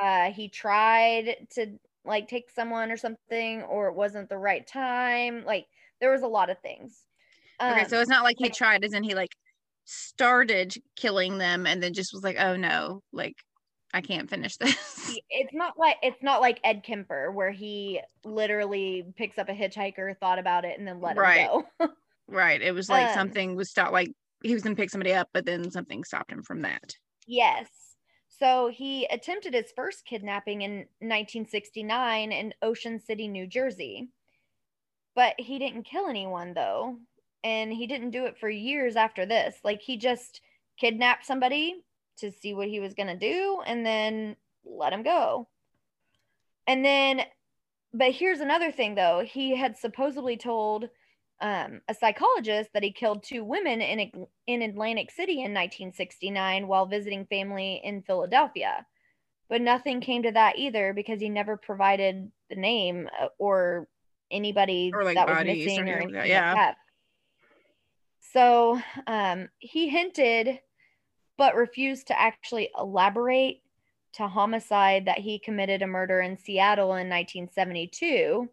Uh, he tried to like take someone or something, or it wasn't the right time. Like there was a lot of things. Okay, Um, so it's not like he tried, isn't he like started killing them and then just was like, oh no, like I can't finish this. it's not like it's not like Ed Kemper where he literally picks up a hitchhiker, thought about it, and then let Right. him go. right. It was like Um, something was stopped, like he was gonna pick somebody up, but then something stopped him from that. yes. So he attempted his first kidnapping in 1969 in Ocean City, New Jersey. But he didn't kill anyone though. And he didn't do it for years after this. Like he just kidnapped somebody to see what he was going to do and then let him go. And then, but here's another thing though. He had supposedly told um, a psychologist that he killed two women in, in Atlantic City in 1969 while visiting family in Philadelphia. But nothing came to that either because he never provided the name uh, or anybody Or, like, that was bodies or missing or anything like that, like yeah. So um, he hinted, but refused to actually elaborate to homicide that he committed a murder in Seattle in 1972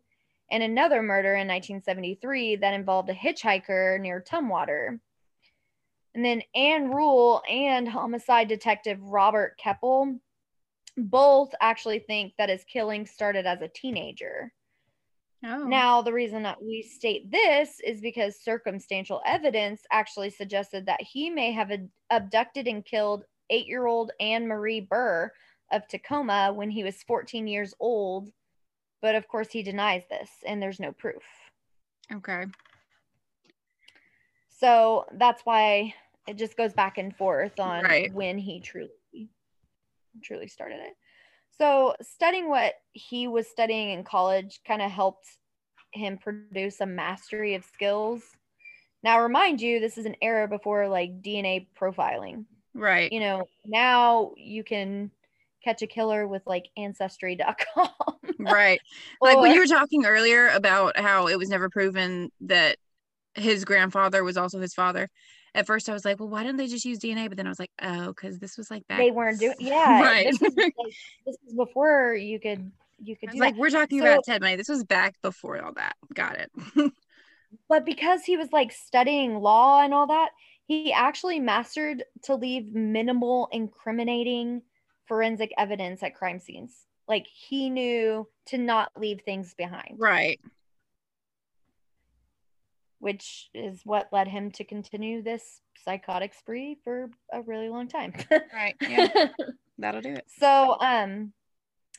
and another murder in 1973 that involved a hitchhiker near Tumwater. And then Ann Rule and homicide detective Robert Keppel both actually think that his killing started as a teenager. Oh. Now, the reason that we state this is because circumstantial evidence actually suggested that he may have abducted and killed eight year old Ann Marie Burr of Tacoma when he was 14 years old. But of course, he denies this, and there's no proof. Okay. So that's why it just goes back and forth on Right. when he truly truly started it. So studying what he was studying in college kind of helped him produce a mastery of skills. Now remind you this is an era before like DNA profiling. Right. You know, now you can catch a killer with like ancestry.com. Right. Like when you were talking earlier about how it was never proven that his grandfather was also his father. At first I was like, well, why didn't they just use DNA? But then I was like, oh, because this was like back. they weren't doing yeah. Right. This is like, this is before you could you could like, that. we're talking So- about Ted Bundy. This was back before all that. Got it. but because he was like studying law and all that, he actually mastered to leave minimal incriminating forensic evidence at crime scenes. Like he knew to not leave things behind. right. Which is what led him to continue this psychotic spree for a really long time. Right. Yeah. That'll do it. So, um,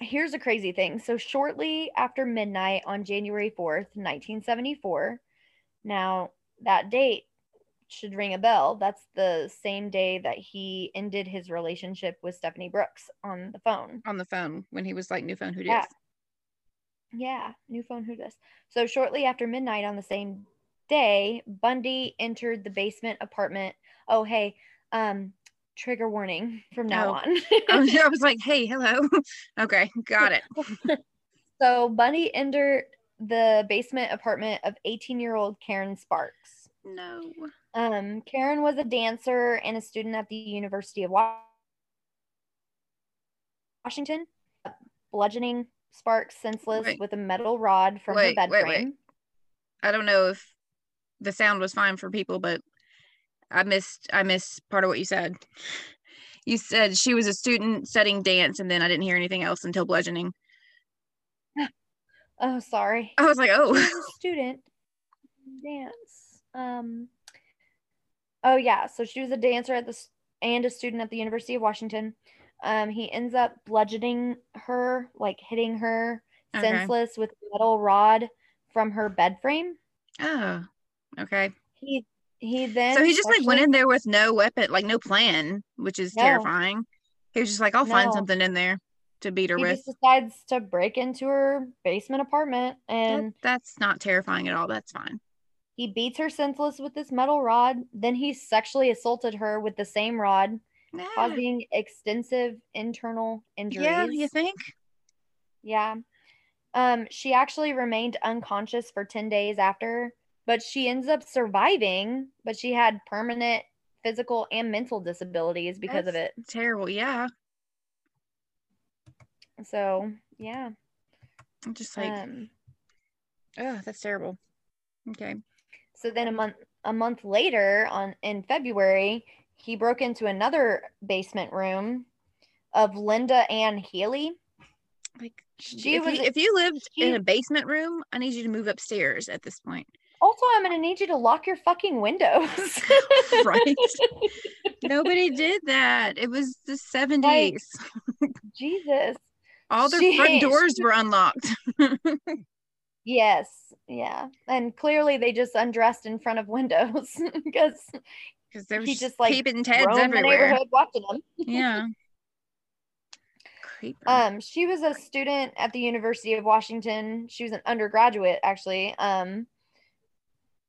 here's a crazy thing. So, shortly after midnight on January 4th, 1974, now that date should ring a bell. That's the same day that he ended his relationship with Stephanie Brooks on the phone. On the phone when he was like, new phone, who Yeah. Yeah, new phone, who dis? So, shortly after midnight on the same day, Bundy entered the basement apartment. Oh, hey, um, trigger warning from now Oh. on. I was, I was like, hey, hello. okay, got it. So Bundy entered the basement apartment of 18-year-old Karen Sparks. No. Um, Karen was a dancer and a student at the University of Washington, bludgeoning Sparks senseless Wait. with a metal rod from Wait, her bed wait, frame. wait. I don't know if the sound was fine for people, but I missed I missed part of what you said. You said she was a student studying dance, and then I didn't hear anything else until bludgeoning. Oh, sorry. I was like, oh, was a student dance. Um. Oh yeah, so she was a dancer at the and a student at the University of Washington. Um, he ends up bludgeoning her, like hitting her Okay. senseless with a metal rod from her bed frame. oh, okay. He he then So he just like went in there with no weapon, like no plan, which is No. terrifying. He was just like, I'll find something in there to beat her with. he with. just decides to break into her basement apartment That- and that's not terrifying at all. That's fine. he beats her senseless with this metal rod. Then he sexually assaulted her with the same rod, causing extensive internal injuries. Yeah, you think? Yeah. Um, she actually remained unconscious for 10 days after, but she ends up surviving, but she had permanent physical and mental disabilities because of it. Terrible. Yeah. So, yeah. I'm just like, um, oh, that's terrible. Okay. so then a month a month later on in February, he broke into another basement room of Linda Ann Healy. Like, She if, was you, if you lived in a basement room, I need you to move upstairs at this point. Also, I'm going to need you to lock your fucking windows. Right. Nobody did that. It was the 70s. Jesus. All their she- front doors were unlocked. Yes, yeah. And clearly they just undressed in front of windows because Because there was he just like peeping Teds the everywhere. neighborhood watching them. Yeah. Creeper. Um, she was a student at the University of Washington. She was an undergraduate, actually. Um,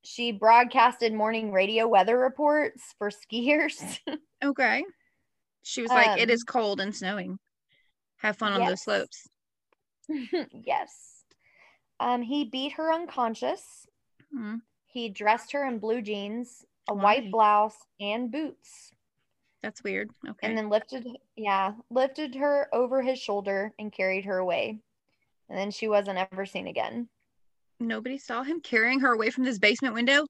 she broadcasted morning radio weather reports for skiers. okay. She was like, it um, is cold and snowing. Have fun on those slopes. yes. Um, he beat her unconscious. Hmm. He dressed her in blue jeans, a Why? white blouse, and boots. That's weird. Okay. and then lifted yeah lifted her over his shoulder and carried her away and then she wasn't ever seen again Nobody saw him carrying her away from this basement window.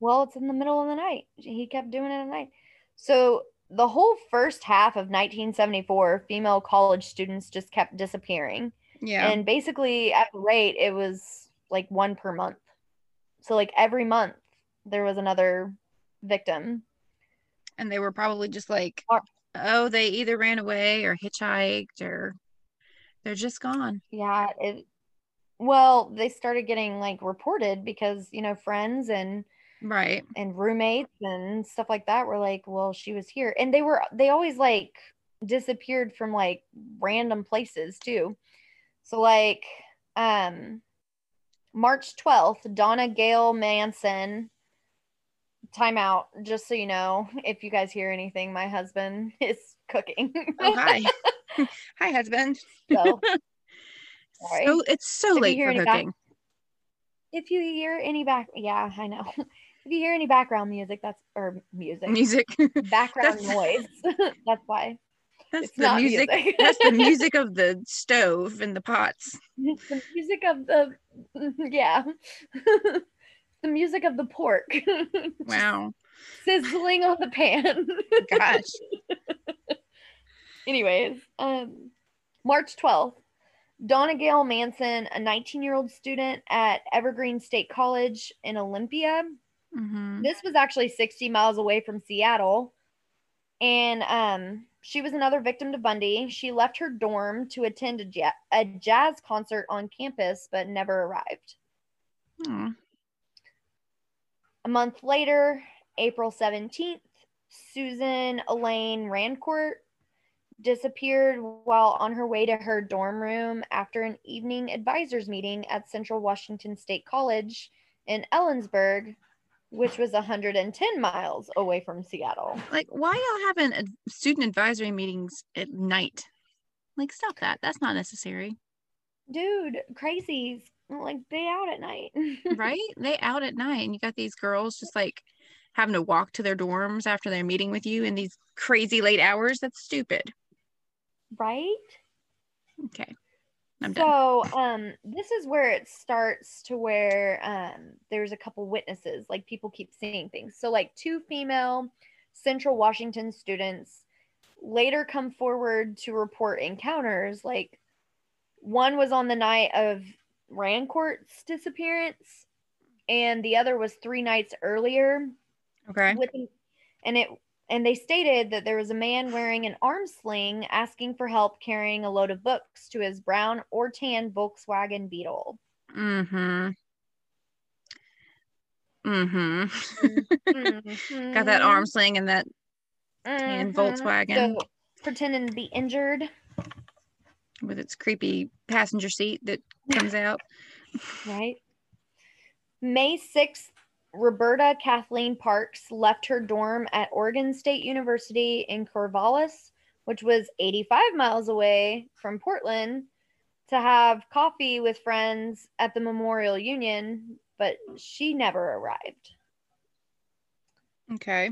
well it's in the middle of the night he kept doing it at night so the whole first half of 1974 female college students just kept disappearing Yeah. and basically at the rate it was like one per month so like every month there was another victim and they were probably just like, uh, oh, they either ran away or hitchhiked or they're just gone. Yeah, it well, they started getting like reported because, you know, friends and Right. and roommates and stuff like that were like, well, she was here. And they were they always like disappeared from like random places too. So like um March 12th, Donna Gail Manson timeout just so you know if you guys hear anything my husband is cooking Oh, hi. hi, husband. so Sorry. So it's so If late for any back- if you hear any back yeah i know if you hear any background music that's or music Music. background noise that's why That's it's the music. music, That's the music of the stove and the pots. it's the music of the yeah the music of the pork Wow. sizzling on the pan Gosh. anyways um march 12th Donna Gail Manson, a 19 year old student at Evergreen State College in Olympia. Mhm. This was actually 60 miles away from Seattle. And um, she was another victim to Bundy. She left her dorm to attend a, ja- a jazz concert on campus, but never arrived. Aw. A month later, April 17th, Susan Elaine Rancourt disappeared while on her way to her dorm room after an evening advisors meeting at Central Washington State College in Ellensburg, which was 110 miles away from Seattle. Like, why y'all having ad- student advisory meetings at night? Like, stop that. That's not necessary, Dude, crazies. Like they out at night. right? they out at night, and you got these girls just like having to walk to their dorms after they're meeting with you in these crazy late hours. That's stupid. Right? Okay, I'm done. So, um, this is where it starts to where um, there's a couple witnesses, like people keep seeing things. So, like two female Central Washington students later come forward to report encounters. Like one was on the night of Rancourt's disappearance, and the other was three nights earlier Okay. with and it and they stated that there was a man wearing an arm sling asking for help carrying a load of books to his brown or tan Volkswagen Beetle. Mm-hmm. Mm-hmm. Mhm. Got that arm sling and that tan Volkswagen So, pretending to be injured, with its creepy passenger seat that comes out. right? May 6th, Roberta Kathleen Parks left her dorm at Oregon State University in Corvallis, which was 85 miles away from Portland, to have coffee with friends at the Memorial Union, but she never arrived. Okay.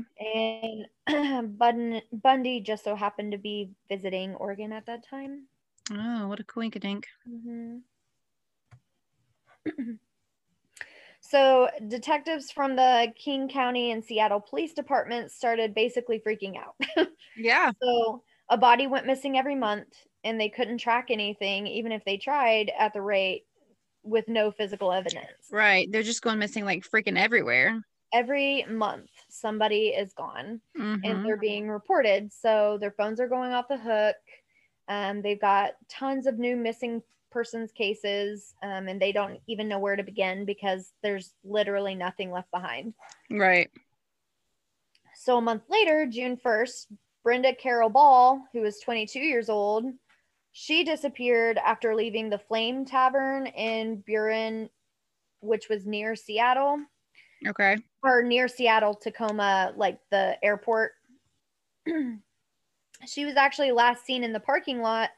And Bun- Bundy just so happened to be visiting Oregon at that time. Oh, what a coinkadink. Mhm. so, detectives from the King County and Seattle Police Department started basically freaking out. Yeah. so, a body went missing every month, and they couldn't track anything, even if they tried at the rate with no physical evidence. Right. They're just going missing like freaking everywhere. Every month, somebody is gone. and Mhm. they're being reported. So their phones are going off the hook. Um, they've got tons of new missing persons cases, um, and they don't even know where to begin because there's literally nothing left behind. Right. So a month later, June 1st, Brenda Carol Ball, who was 22 years old, she disappeared after leaving the Flame Tavern in Burien, which was near Seattle Okay. or near Seattle, Tacoma, like the airport. she was actually last seen in the parking lot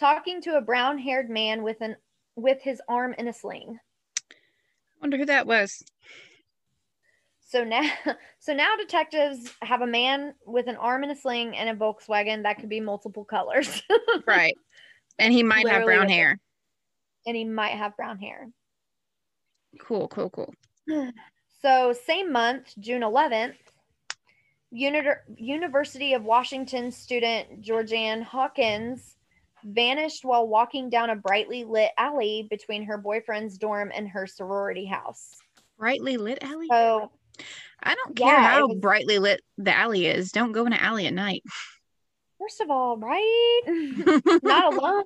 talking to a brown-haired man with an with his arm in a sling. Wonder who that was. So now so now detectives have a man with an arm in a sling and a Volkswagen that could be multiple colors. Right. And he might have brown hair. and he might have brown hair. Cool, cool, cool. So, same month, June 11th, Uni- University of Washington student Georgeann Hawkins vanished while walking down a brightly lit alley between her boyfriend's dorm and her sorority house. Brightly lit alley? So, I don't care yeah, how was- brightly lit the alley is. Don't go in an alley at night. first of all, right? Not alone.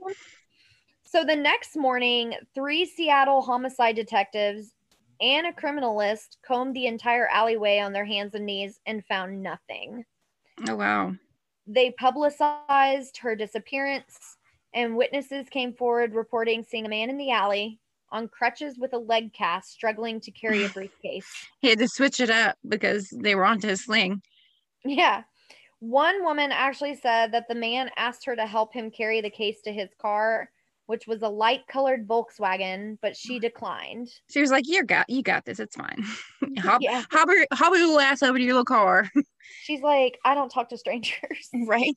So, the next morning, three Seattle homicide detectives and a criminalist combed the entire alleyway on their hands and knees and found nothing. oh wow. They publicized her disappearance, and witnesses came forward reporting seeing a man in the alley on crutches with a leg cast struggling to carry a briefcase. He had to switch it up because they were onto his sling. Yeah. One woman actually said that the man asked her to help him carry the case to his car, which was a light colored Volkswagen, but she declined. She was like, "You got, you got this. It's fine. hop, Yeah. hop, your, hop your little ass over to your little car, She's like, I don't talk to strangers. right?"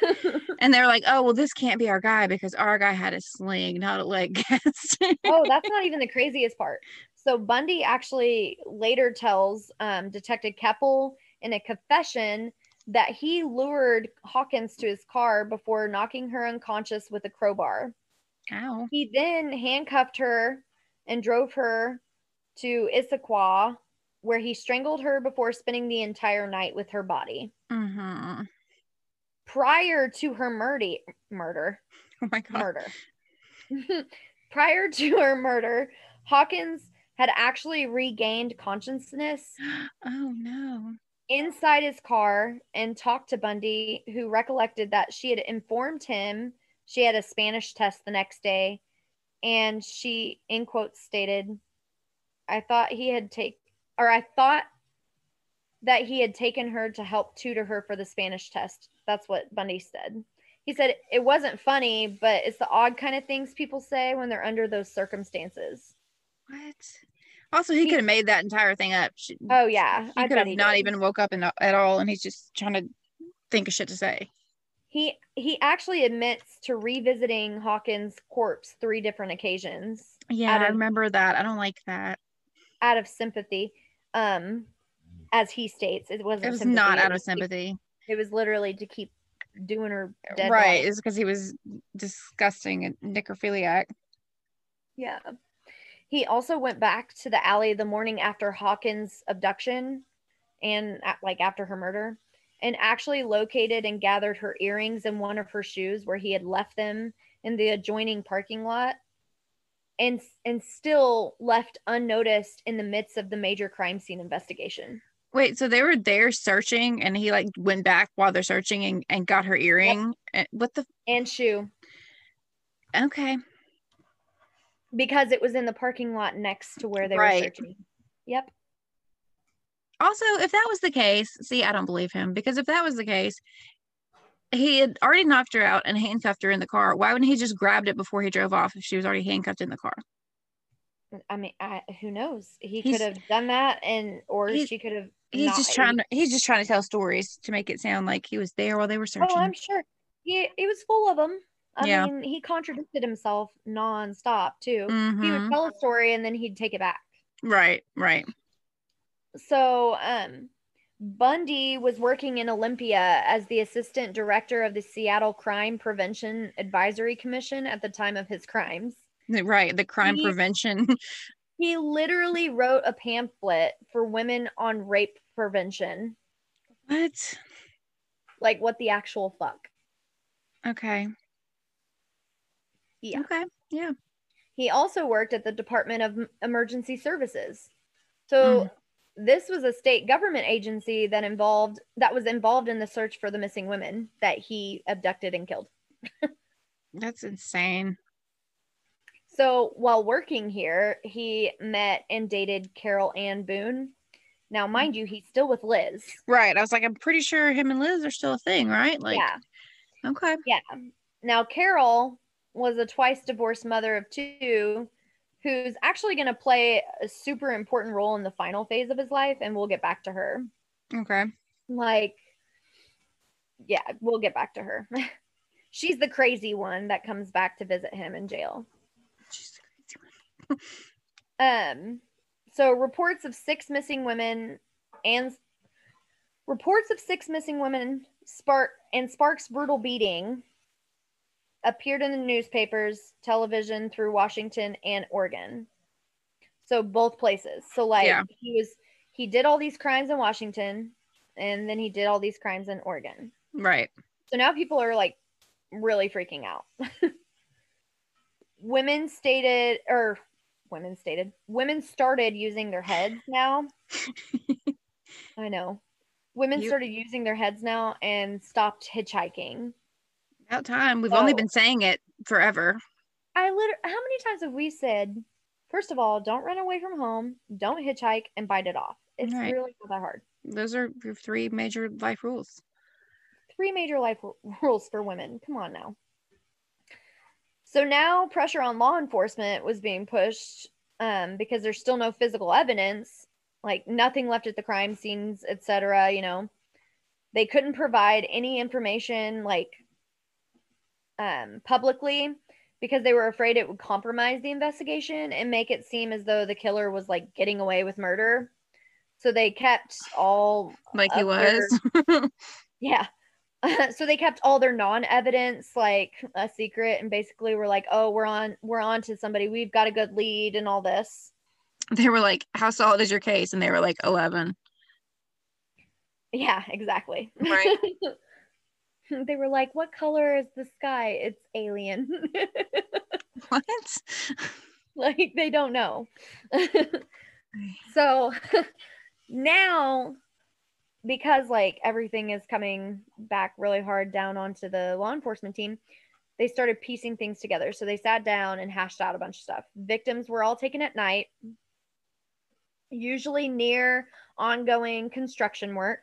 And they're like, "Oh, well, this can't be our guy because our guy had a sling, not a leg cast." oh, that's not even the craziest part. So Bundy actually later tells um, Detective Keppel in a confession that he lured Hawkins to his car before knocking her unconscious with a crowbar. Ow. He then handcuffed her and drove her to Issaquah, where he strangled her before spending the entire night with her body. Mm-hmm. Prior to her murder, murder, Oh my god. murder. Prior to her murder, Hawkins had actually regained consciousness Oh no. inside his car and talked to Bundy, who recollected that she had informed him she had a Spanish test the next day. And she, in quotes, stated, I thought he had take or I thought that he had taken her to help tutor her for the Spanish test. That's what Bundy said. He said it wasn't funny, but it's the odd kind of things people say when they're under those circumstances. What? Also, he He- could have made that entire thing up. She- Oh yeah, he I could have not did. even woke up in, at all, and he's just trying to think of shit to say. He he actually admits to revisiting Hawkins' corpse three different occasions Yeah, Out I remember that. I don't like that. out of sympathy. Um, as he states, it wasn't. It was sympathy, not out of was to keep- sympathy. It was literally to keep doing her dead right. It's because he was disgusting and necrophiliac. Yeah. He also went back to the alley the morning after Hawkins' abduction and like after her murder and actually located and gathered her earrings and one of her shoes where he had left them in the adjoining parking lot and and still left unnoticed in the midst of the major crime scene investigation. Wait, so they were there searching, and he like went back while they're searching and, and got her earring. And What the? And shoe Okay. because it was in the parking lot next to where they Right. were searching. Yep. Also, if that was the case, see, I don't believe him because if that was the case, he had already knocked her out and handcuffed her in the car. Why wouldn't he just grabbed it before he drove off if she was already handcuffed in the car? I mean, I, who knows? He He's- could have done that, and or she could have. He's not- just trying to he's just trying to tell stories to make it sound like he was there while they were searching. Oh, I'm sure. He he was full of them. I Yeah. mean, he contradicted himself nonstop too. He Mhm. would tell a story and then he'd take it back. Right, right. So, um, Bundy was working in Olympia as the assistant director of the Seattle Crime Prevention Advisory Commission at the time of his crimes. Right. The crime He- prevention. He literally wrote a pamphlet for women on rape prevention. what? Like, what the actual fuck? Okay. Yeah. Okay. Yeah. He also worked at the Department of Emergency Services. So this was a state government agency that involved that was involved in the search for the missing women that he abducted and killed. That's insane. So while working here, he met and dated Carol Ann Boone. Now, mind you, he's still with Liz. Right. I was like, I'm pretty sure him and Liz are still a thing, right? Like, yeah. okay. Yeah. Now, Carol was a twice divorced mother of two who's actually going to play a super important role in the final phase of his life, and we'll get back to her. Okay. Like, yeah, we'll get back to her. She's the crazy one that comes back to visit him in jail. She's the crazy Um, so reports of six missing women and reports of six missing women spark and Sparks' brutal beating appeared in the newspapers, television through Washington and Oregon. So both places. So like Yeah. he was he did all these crimes in Washington and then he did all these crimes in Oregon. Right. So now people are like really freaking out. women stated, or women stated, women started using their heads now. I know. Women You- started using their heads now and stopped hitchhiking. About time. We've only been saying it forever. I literally, how many times have we said, first of all, don't run away from home, don't hitchhike, and bite it off? It's Right. really not that hard. Those are your three major life rules. three major life ru- rules for women. Come on now. So now pressure on law enforcement was being pushed um, because there's still no physical evidence, like nothing left at the crime scenes, etc. You know, they couldn't provide any information like um, publicly because they were afraid it would compromise the investigation and make it seem as though the killer was like getting away with murder. So they kept all Like he Of their- was. yeah so they kept all their non-evidence like a secret and basically were like oh we're on we're on to somebody we've got a good lead and all this They were like, "How solid is your case?" And they were like, 11. yeah exactly Right. they were like what color is the sky? It's alien. What? like they don't know. So now because like everything is coming back really hard down onto the law enforcement team they started piecing things together. So they sat down and hashed out a bunch of stuff. Victims were all taken at night usually near ongoing construction work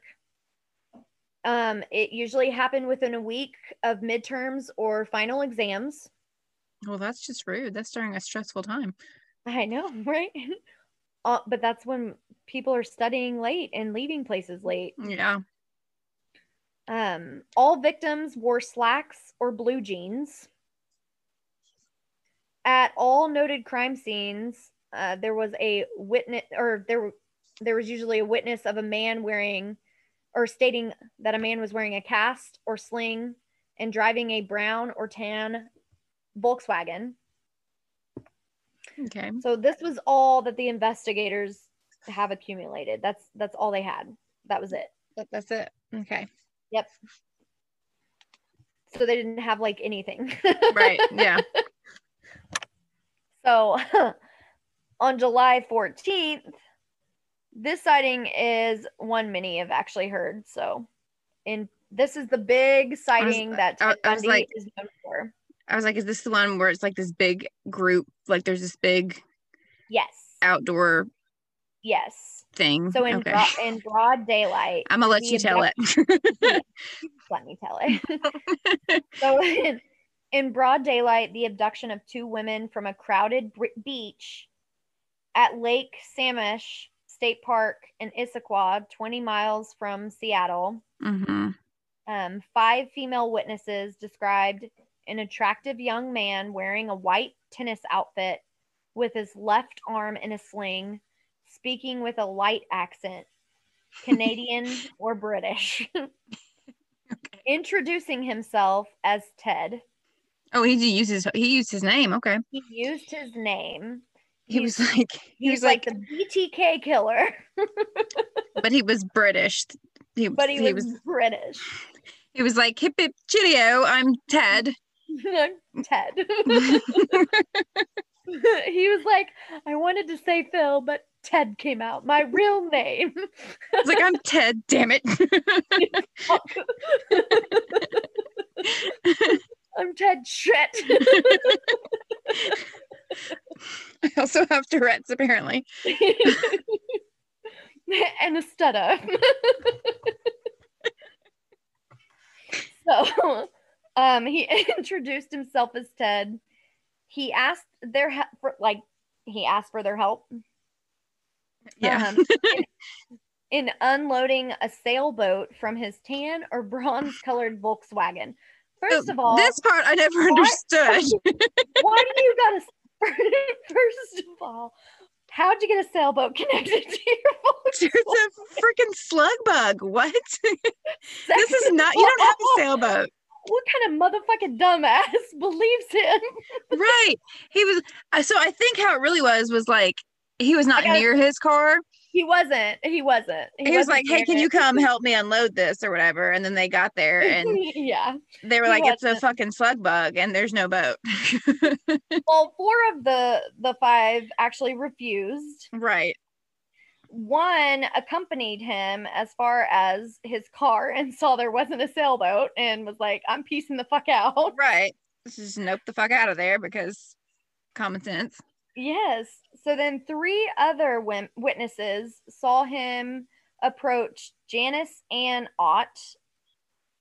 um, it usually happened within a week of midterms or final exams Well, that's just rude. That's during a stressful time. I know, right? Uh, but that's when people are studying late and leaving places late. Yeah. Um, all victims wore slacks or blue jeans. At all noted crime scenes, uh, there was a witness, or there there was usually a witness of a man wearing, or stating that a man was wearing a cast or sling and driving a brown or tan Volkswagen. Okay. So this was all that the investigators have accumulated. That's that's all they had. That was it. That, that's it. Okay. Yep. So they didn't have like anything. Right. Yeah. so on July 14th, this sighting is one many have actually heard. So in this is the big sighting uh, that I- Ted I was Bundy like- is known for. I was like, is this the one where it's like this big group? Like there's this big Yes. outdoor Yes. thing. So in okay. bro- in broad daylight, I'm gonna let you tell it. let me tell it. so in, in broad daylight, the abduction of two women from a crowded beach at Lake Sammamish State Park in Issaquah, 20 miles from Seattle. hmm Um, five female witnesses described an attractive young man wearing a white tennis outfit with his left arm in a sling, speaking with a light accent, Canadian or British, introducing himself as Ted. Oh, he used his he used his name. Okay. He used his name. He was like he was like, like, the BTK killer, but he was British. He, but he, he was, was British. he was like hip hip cheerio. I'm Ted. Ted. he was like, I wanted to say Phil, but Ted came out. My real name. I was like, I'm Ted. Damn it. I'm Ted Shit. I also have Tourette's apparently. and a stutter. so, um, he introduced himself as Ted. He asked their he- for, like he asked for their help Yeah. um, in, in unloading a sailboat from his tan or bronze colored Volkswagen. First of all, this part I never understood. why do you gotta? First of all, how'd you get a sailboat connected to your There's a freaking slug bug. What? this is not. You don't have a sailboat, What kind of motherfucking dumbass believes him? right? He was. uh, So I think how it really was was like he was not gotta- near his car. He wasn't. He wasn't. He, was wasn't like, "Hey, can near you come help me unload this or whatever?" And then they got there and yeah. they were He like, "It's a fucking slug bug and there's no boat." Well, four of the the five actually refused. right. One accompanied him as far as his car and saw there wasn't a sailboat and was like, "I'm piecing the fuck out." Right. Let's just nope the fuck out of there because common sense. Yes. So then three other wim- witnesses saw him approach Janice Ann Ott,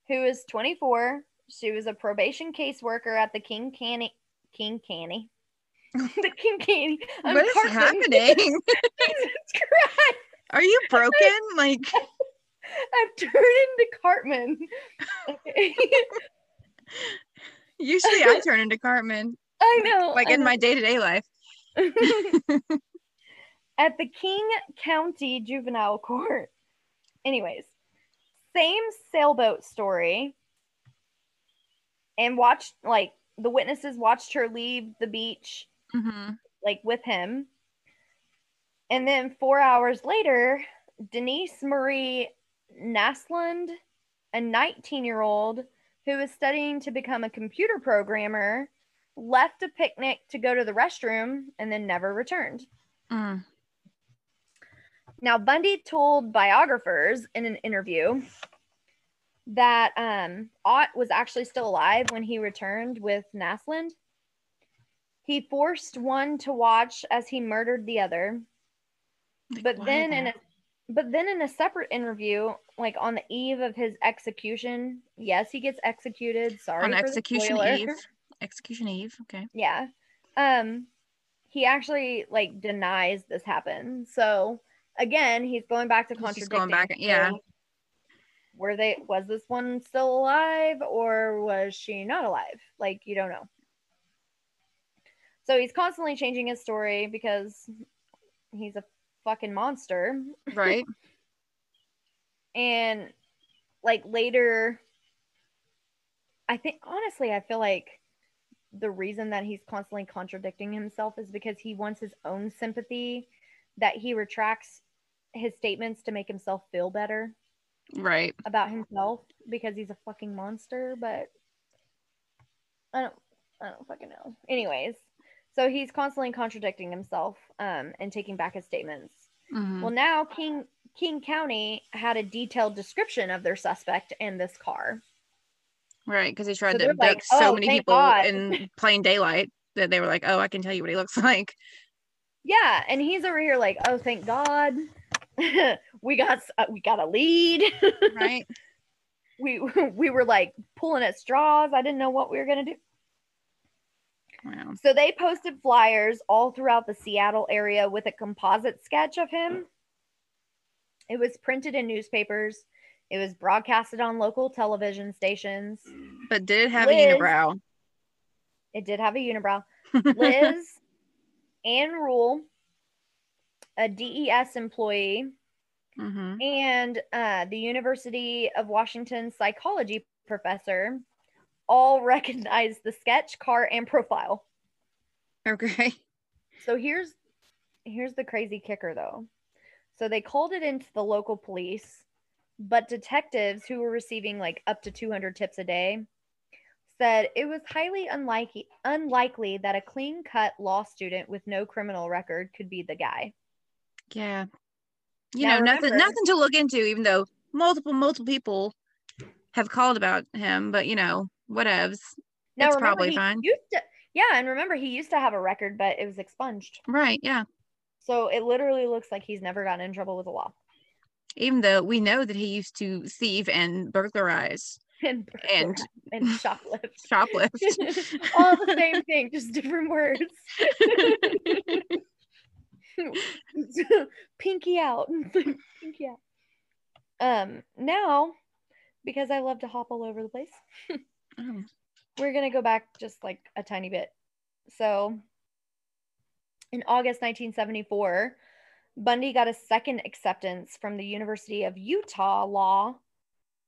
who is 24. She was a probation caseworker at the King Canny King Canny. the King Canny. I'm what is happening? Jesus Christ. Are you broken? Like I've turned into Cartman. Okay. usually I turn into Cartman, I know. like in my day to day life. at the King County Juvenile Court. Anyways, same sailboat story. and watched like the witnesses watched her leave the beach Mm-hmm. like with him. And then four hours later, Denise Marie Naslund, a 19 year old who was studying to become a computer programmer, left a picnic to go to the restroom and then never returned. Mm. Now, Bundy told biographers in an interview that um, Ott was actually still alive when he returned with Naslund. He forced one to watch as he murdered the other. But why then in a but then in a separate interview, like on the eve of his execution, yes, he gets executed. Sorry on execution eve. Execution eve. Okay. yeah. Um he actually like denies this happened. So again, he's going back to He's contradicting. going back- yeah. So, were they was this one still alive or was she not alive? Like you don't know. So he's constantly changing his story because he's a fucking monster. Right. and like later i think honestly i feel like the reason that he's constantly contradicting himself is because he wants his own sympathy that he retracts his statements to make himself feel better right. about himself because he's a fucking monster but i don't i don't fucking know anyways so he's constantly contradicting himself um, and taking back his statements Mhm. well, now King King County had a detailed description of their suspect and this car. Right. Because he tried So to abduct like, so "Oh, many people God." in plain daylight that they were like, "Oh, I can tell you what he looks like." Yeah, and he's over here like, "Oh, thank God, we got uh, we got a lead. Right. we we were like pulling at straws. I didn't know what we were gonna do." wow. So they posted flyers all throughout the Seattle area with a composite sketch of him. It was printed in newspapers. It was broadcasted on local television stations. But did it have Liz- a unibrow? It did have a unibrow. Liz, Ann Rule, a DES employee, hmm and uh, the University of Washington psychology professor all recognized the sketch, car, and profile. Okay. So here's here's the crazy kicker though. So they called it into the local police, but detectives who were receiving like up to 200 tips a day said it was highly unlikely unlikely that a clean-cut law student with no criminal record could be the guy. Yeah. You Now know, nothing remember- nothing to look into, even though multiple, multiple people have called about him, but you know, whatevs. Now It's probably fine. To, yeah, and remember he used to have a record, but it was expunged. Right, yeah. So it literally looks like he's never gotten in trouble with the law. Even though we know that he used to thieve and burglarize And And- and shoplift. shoplift. All the same thing, just different words. Pinky out. Pinky out. Um, now, because I love to hop all over the place, Oh, we're gonna go back just like a tiny bit. So in August 1974, Bundy got a second acceptance from the University of Utah Law,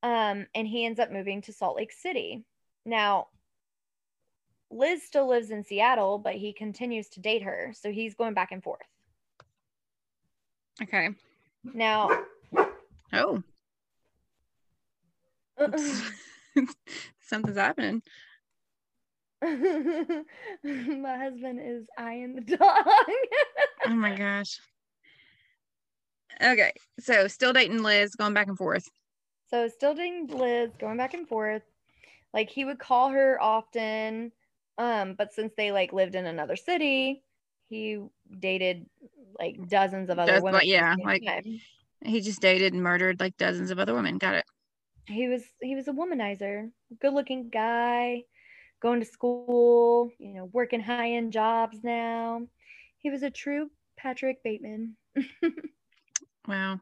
um, and he ends up moving to Salt Lake City. Now, Liz still lives in Seattle, but he continues to date her, so he's going back and forth. okay. Now, Oh, something's happening. my husband is eyeing the dog. Oh my gosh. Okay, so still dating Liz, going back and forth. So still dating Liz, going back and forth. Like he would call her often. Um, but since they like lived in another city, he dated like dozens of other Does- women. but yeah, at the same like- time. He just dated and murdered like dozens of other women. Got it. he was he was a womanizer, good looking guy, going to school, you know, working high end jobs now. He was a true Patrick Bateman. Wow.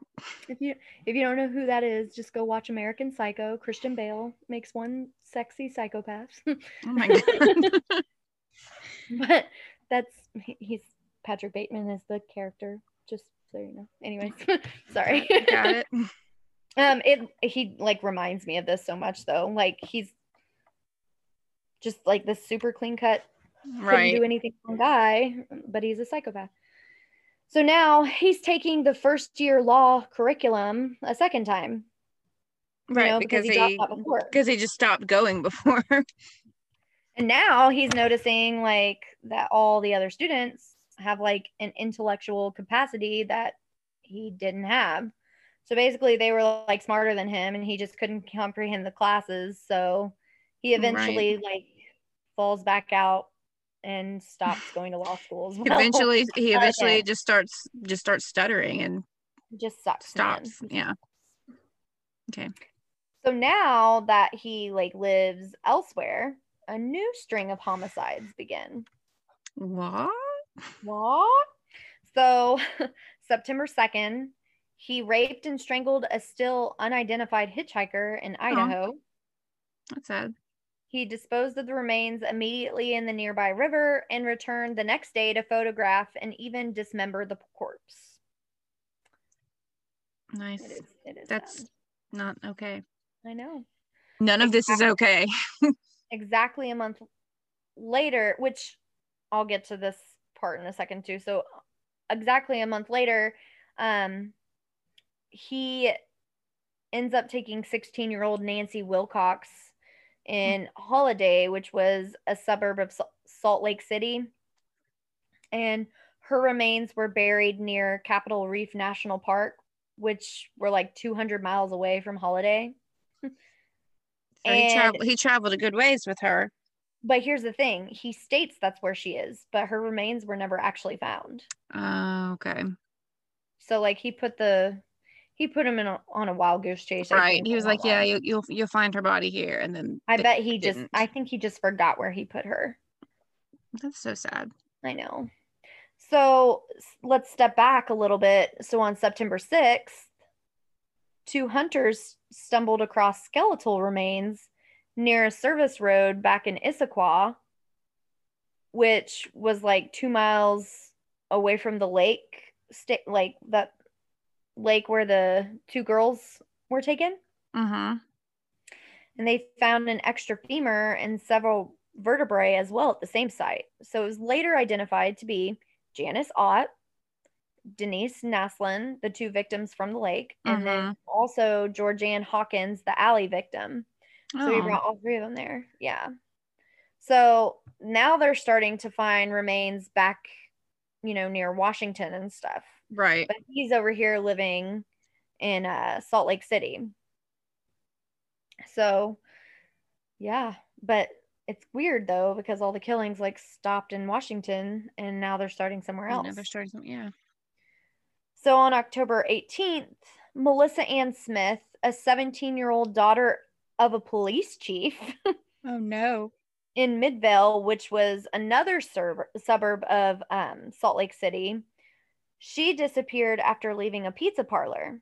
If you if you don't know who that is, just go watch American Psycho. Christian Bale makes one sexy psychopath. Oh my god. but that's he's Patrick Bateman is the character. Just so you know. Anyways, sorry. Got it. Um, it he like reminds me of this so much though. Like he's just like this super clean cut, couldn't Right. do anything wrong guy, but he's a psychopath. So now he's taking the first year law curriculum a second time. you Right. know, because he he before. because he just stopped going before. And now he's noticing like that all the other students have like an intellectual capacity that he didn't have. So basically they were like smarter than him and he just couldn't comprehend the classes. So he eventually like falls back out and stops going to law school as well. eventually he Okay. eventually uh, just starts just starts stuttering and just sucks. man. stops. Yeah. Okay. So now that he like lives elsewhere, a new string of homicides begin. What? What? So, September 2nd, he raped and strangled a still unidentified hitchhiker in Idaho. That's sad. He disposed of the remains immediately in the nearby river and returned the next day to photograph and even dismember the corpse. Nice. It is, it is That's sad. not okay. I know. None of this is okay. Exactly a month later, which I'll get to this part in a second too. So, exactly a month later, um, he ends up taking 16 year old Nancy Wilcox in Holladay, which was a suburb of Salt Lake City. And her remains were buried near Capitol Reef National Park, which were like 200 miles away from Holladay. So he, And- traveled, he traveled a good ways with her. But here's the thing he states that's where she is, but her remains were never actually found. Oh, okay. So, like, he put the. He put him in a, on a wild goose chase. Right. He was like, yeah, you, you'll you'll find her body here, and then I bet he just. didn't. I think he just forgot where he put her. That's so sad. I know. So let's step back a little bit. So on September 6th, two hunters stumbled across skeletal remains near a service road back in Issaquah, which was like two miles away from the lake, sta- like that lake where the two girls were taken Mm-hmm. and they found an extra femur and several vertebrae as well at the same site. So it was later identified to be Janice Ott, Denise Naslund, the two victims from the lake, and then also Georgeann Hawkins, the alley victim. So we Oh, brought all three of them there. Yeah. So now they're starting to find remains back, you know, near Washington and stuff. Right. But he's over here living in uh, Salt Lake City. So, yeah, but it's weird though because all the killings like stopped in Washington and now they're starting somewhere else. Another story. Yeah. So on October 18th, Melissa Ann Smith, a 17 year old daughter of a police chief Oh no. in Midvale, which was another sur- suburb of um, Salt Lake City, she disappeared after leaving a pizza parlor.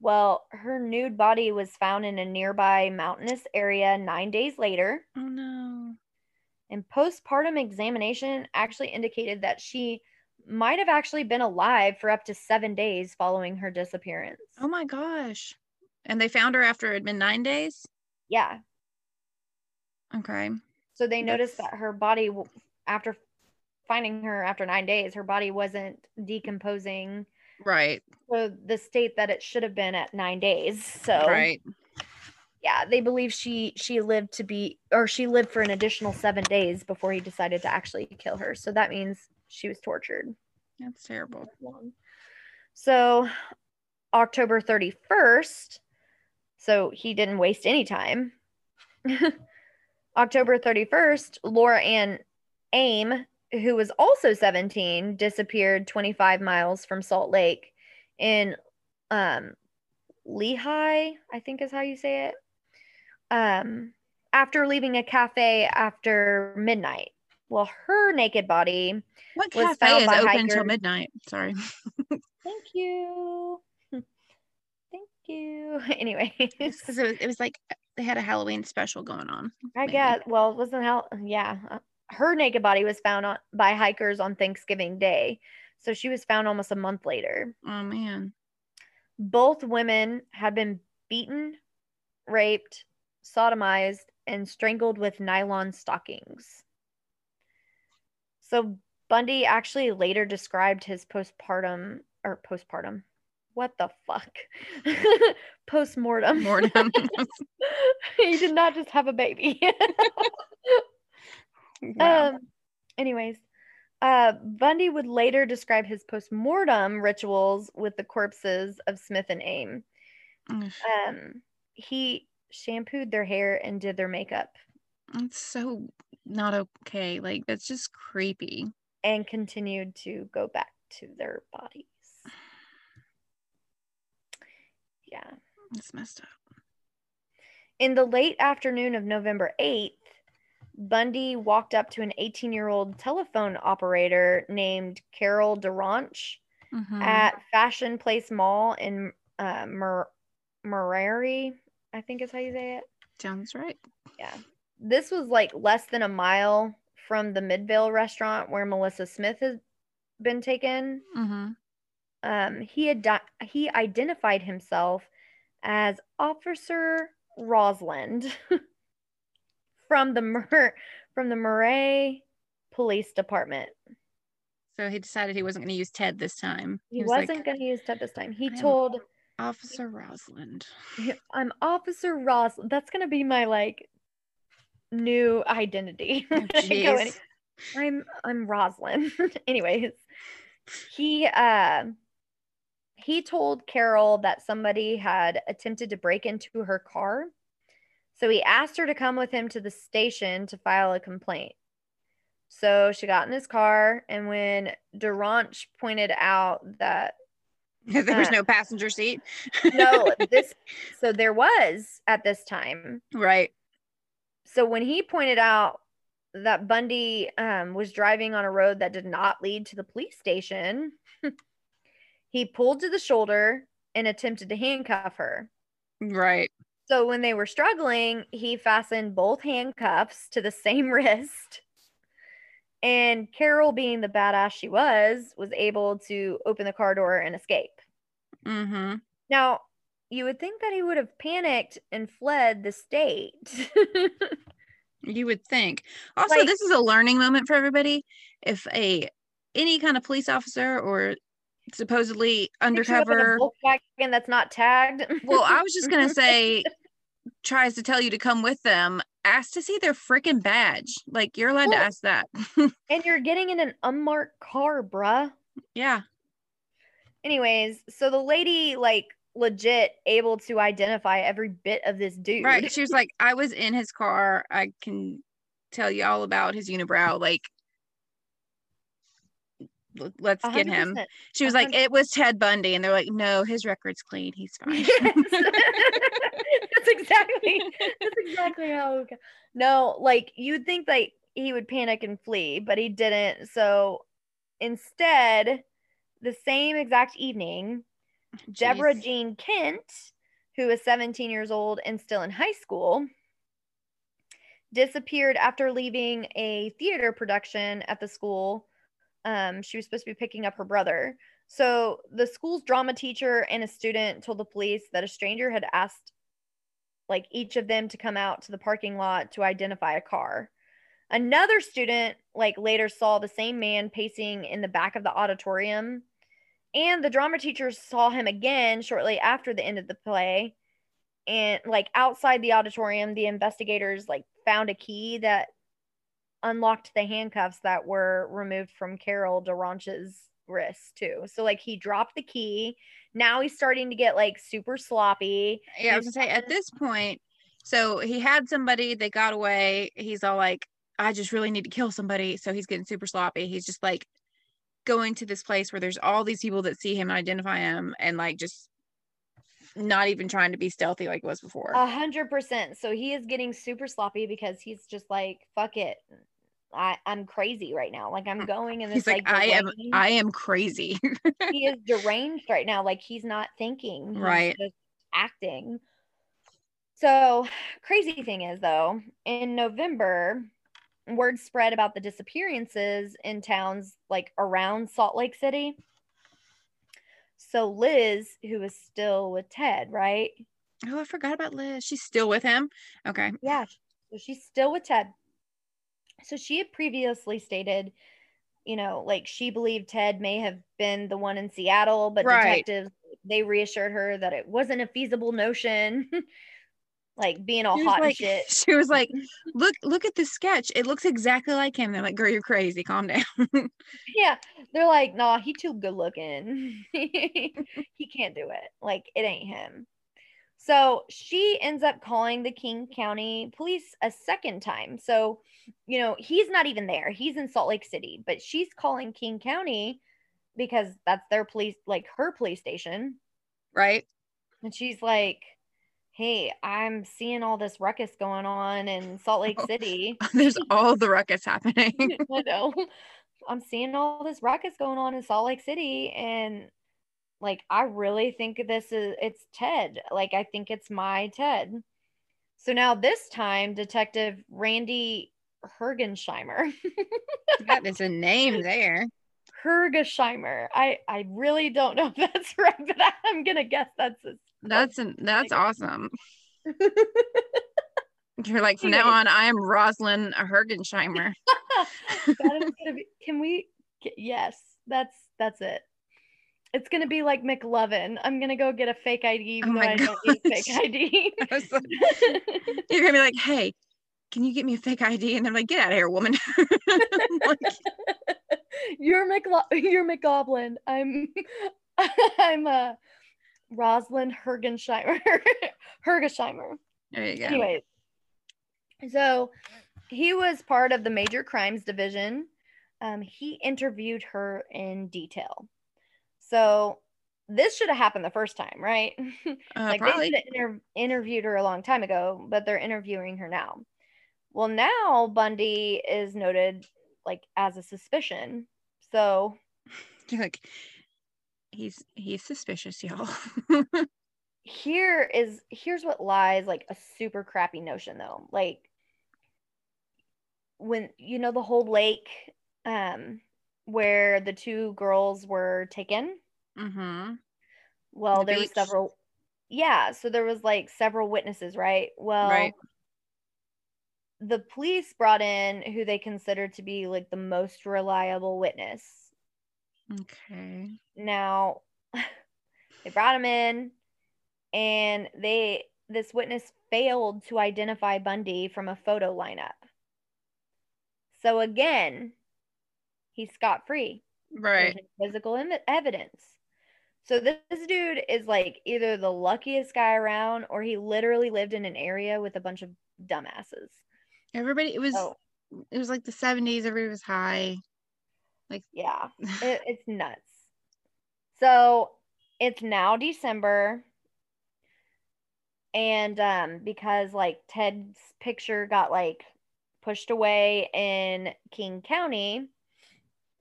Well, her nude body was found in a nearby mountainous area nine days later, Oh no. and postpartum examination actually indicated that she might have actually been alive for up to seven days following her disappearance. Oh my gosh. And they found her after it had been nine days. Yeah. Okay. So they noticed That's- that her body, after finding her after nine days, her body wasn't decomposing Right. So the state that it should have been at nine days. So Right. yeah, they believe she she lived to be or she lived for an additional seven days before he decided to actually kill her. So that means she was tortured. That's terrible. So October 31st, so he didn't waste any time. October 31st, Laura Ann Aime, who was also 17, disappeared 25 miles from Salt Lake in um, Lehi, I think is how you say it. Um, after leaving a cafe after midnight. Well, her naked body What Was cafe found is by open until midnight? Sorry. Thank you. Thank you. Anyway, Because it was, it was like they had a Halloween special going on. I maybe. get. Well, it wasn't how. Yeah, uh, her naked body was found on, by hikers on Thanksgiving Day, so she was found almost a month later. Oh man. Both women had been beaten, raped, sodomized, and strangled with nylon stockings. So Bundy actually later described his postpartum or postpartum. What the fuck? Postmortem. Mortem. he did not just have a baby. Wow. Um, anyways, uh, Bundy would later describe his post-mortem rituals with the corpses of Smith and Aime. Um, he shampooed their hair and did their makeup it's so not okay. Like that's just creepy. and continued to go back to their bodies. Yeah. It's messed up. In the late afternoon of November 8th, Bundy walked up to an 18 year old telephone operator named Carol DaRonch Mhm. at Fashion Place Mall in uh, Mur- Murray, I think is how you say it. Sounds right. Yeah. This was like less than a mile from the Midvale restaurant where Melissa Smith has been taken. Mm-hmm. Um, he had di- he identified himself as Officer Rosalind from the Mur- from the Murray Police Department. So he decided he wasn't going to use Ted this time. He, was wasn't going to use Ted this time. He told, Officer Rosalind. "I'm Officer Rosalind." That's going to be my like new identity. Oh, when I go in- jeez. I'm I'm Rosalind. Anyways, he uh he told Carol that somebody had attempted to break into her car. So he asked her to come with him to the station to file a complaint. So she got in his car, and when DaRonch pointed out that there was no passenger seat. no, this so there was at this time. right. So when he pointed out that Bundy um, was driving on a road that did not lead to the police station, he pulled to the shoulder and attempted to handcuff her. Right. So when they were struggling, he fastened both handcuffs to the same wrist. And Carol, being the badass she was, was able to open the car door and escape. Mm-hmm. Now, you would think that he would have panicked and fled the state. You would think. Also, Like- this is a learning moment for everybody. If a any kind of police officer or supposedly Picks you up in a undercover, Volkswagen that's not tagged. well, I was just gonna say, tries to tell you to come with them, ask to see their freaking badge. Like you're allowed to ask that. and you're getting in an unmarked car, bruh. yeah. Anyways, so the lady, like, legit able to identify every bit of this dude. Right. She was like, I was in his car. I can tell you all about his unibrow. Like, let's get hundred him. She was a like, it was Ted Bundy. And they're like, no, his record's clean. He's fine. Yes. that's exactly that's exactly how no like you'd think like he would panic and flee but he didn't so instead the same exact evening deborah Jeez. jean kent who is 17 years old and still in high school disappeared after leaving a theater production at the school um, she was supposed to be picking up her brother so the school's drama teacher and a student told the police that a stranger had asked like each of them to come out to the parking lot to identify a car. Another student like later saw the same man pacing in the back of the auditorium and the drama teacher saw him again shortly after the end of the play and like outside the auditorium the investigators like found a key that unlocked the handcuffs that were removed from Carol DaRonch's wrist too. So like he dropped the key. Now he's starting to get like super sloppy. Yeah, I was gonna say at this point, so he had somebody, they got away. He's all like, I just really need to kill somebody. So he's getting super sloppy. He's just like going to this place where there's all these people that see him and identify him and like just not even trying to be stealthy like it was before. A hundred percent. So he is getting super sloppy because he's just like, fuck it. I, I'm crazy right now. Like I'm uh, going in this he's like, like, I am I am crazy. he is deranged right now. Like he's not thinking. He's Right. just acting. So crazy thing is though, in November, word spread about the disappearances in towns like around Salt Lake City. So Liz, who is still with Ted, right? oh, I forgot about Liz. She's still with him. Okay. Yeah. So she's still with Ted. So she had previously stated, you know, like she believed Ted may have been the one in Seattle, but Right. detectives they reassured her that it wasn't a feasible notion. like being all hot like, and shit. she was like, look, look at this sketch. It looks exactly like him. They're like, girl, you're crazy. Calm down. Yeah, they're like, nah, he too good looking. he can't do it. Like it ain't him. So she ends up calling the King County police a second time. So, you know, he's not even there. He's in Salt Lake City, but she's calling King County because that's their police, like her police station. right? And she's like, hey, I'm seeing all this ruckus going on in Salt Lake. City. There's all the ruckus happening. I know. I'm seeing all this ruckus going on in Salt Lake City and like I really think this is it's Ted. Like I think it's my Ted. So now this time Detective Randy Hergensheimer. that is a name there. Hergesheimer. I I really don't know if that's right, but I'm gonna guess that's his. That's an, that's awesome. You're like, from now on, I am Rosalind Hergensheimer. That is gonna be, can we yes, that's that's it. It's gonna be like McLovin. I'm gonna go get a fake ID even Oh though I don't need fake. ID. Like- You're gonna be like, hey, can you get me a fake ID? And I'm like, get out of here, woman. Like, you're McLo- you're McGoblin. I'm I'm uh Rosalind Hergensheimer. Hergesheimer. there you go. Anyways, so he was part of the major crimes division. Um, he interviewed her in detail. So this should have happened the first time, right? Uh, like probably. they should have inter- interviewed her a long time ago, but they're interviewing her now. Well, now Bundy is noted like as a suspicion. So You're like, he's he's suspicious, y'all. here is here's what lies like a super crappy notion though like when you know the whole lake um where the two girls were taken mm-hmm. well The there were several yeah so there was like several witnesses right well Right. the police brought in who they considered to be like the most reliable witness Okay. Now, they brought him in, and they this witness failed to identify Bundy from a photo lineup. So again, he's scot free. Right. Physical em- evidence. So this, this dude is like either the luckiest guy around, or he literally lived in an area with a bunch of dumbasses. Everybody, it was Oh it was like the 70s. Everybody was high. Like yeah, it, it's nuts. So it's now December. And um, because like Ted's picture got like pushed away in King County,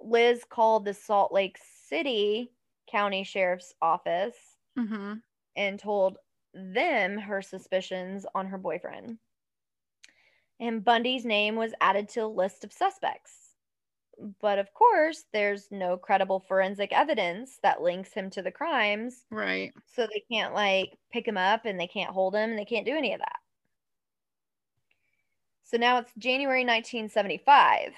Liz called the Salt Lake City County Sheriff's Office mm-hmm. and told them her suspicions on her boyfriend. And Bundy's name was added to a list of suspects. But of course, there's no credible forensic evidence that links him to the crimes. Right. So they can't like pick him up and they can't hold him and they can't do any of that. So now it's January 1975,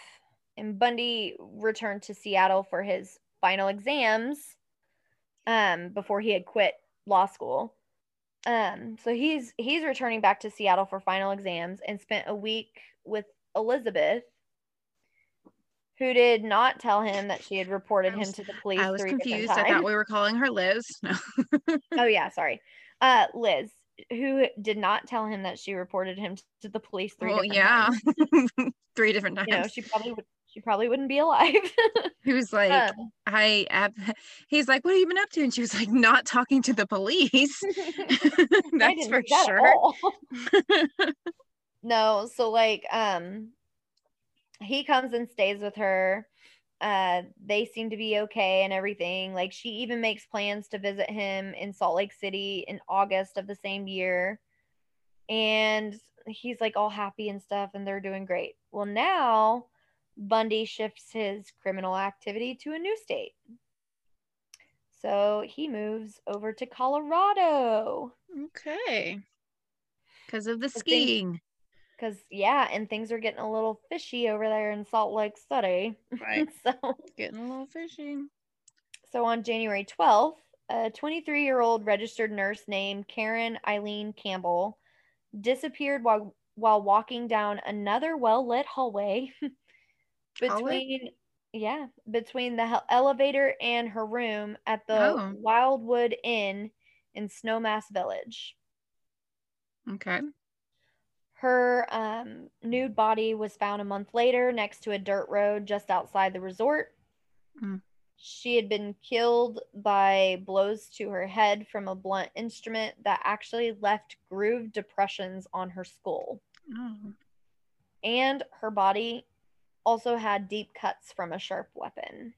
and Bundy returned to Seattle for his final exams um, before he had quit law school. Um, so he's he's returning back to Seattle for final exams and spent a week with Elizabeth, who did not tell him that she had reported was- him to the police. I was confused. I thought we were calling her Liz. No. oh yeah, sorry. Uh Liz, who did not tell him that she reported him to the police three Well, yeah. times. Three different times. You know, she probably would she probably wouldn't be alive. he was like, Um, I ab- he's like, what have you been up to? And she was like, not talking to the police. That's for that sure. no, so like um he comes and stays with her. Uh they seem to be okay and everything. Like she even makes plans to visit him in Salt Lake City in August of the same year. And he's like all happy and stuff and they're doing great. Well, now Bundy shifts his criminal activity to a new state. So he moves over to Colorado. Okay. Because of the skiing. Because, yeah, and things are getting a little fishy over there in Salt Lake City. Right. so, Getting a little fishy. so on January 12th, a 23 year old registered nurse named Karen Eileen Campbell disappeared while, while walking down another well lit hallway between. Yeah, between the elevator and her room at the Oh. Wildwood Inn in Snowmass Village. Okay. Her um, nude body was found a month later next to a dirt road just outside the resort. Mm. She had been killed by blows to her head from a blunt instrument that actually left groove depressions on her skull. Oh. And her body also had deep cuts from a sharp weapon.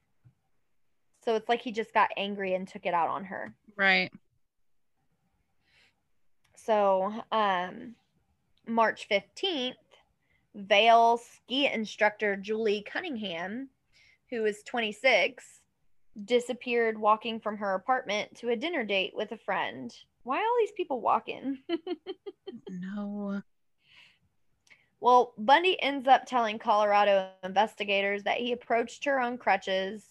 So it's like he just got angry and took it out on her. Right. So, um, March 15th, Vail ski instructor Julie Cunningham, who is 26, disappeared walking from her apartment to a dinner date with a friend. Why all these people walking? No. Well, Bundy ends up telling Colorado investigators that he approached her on crutches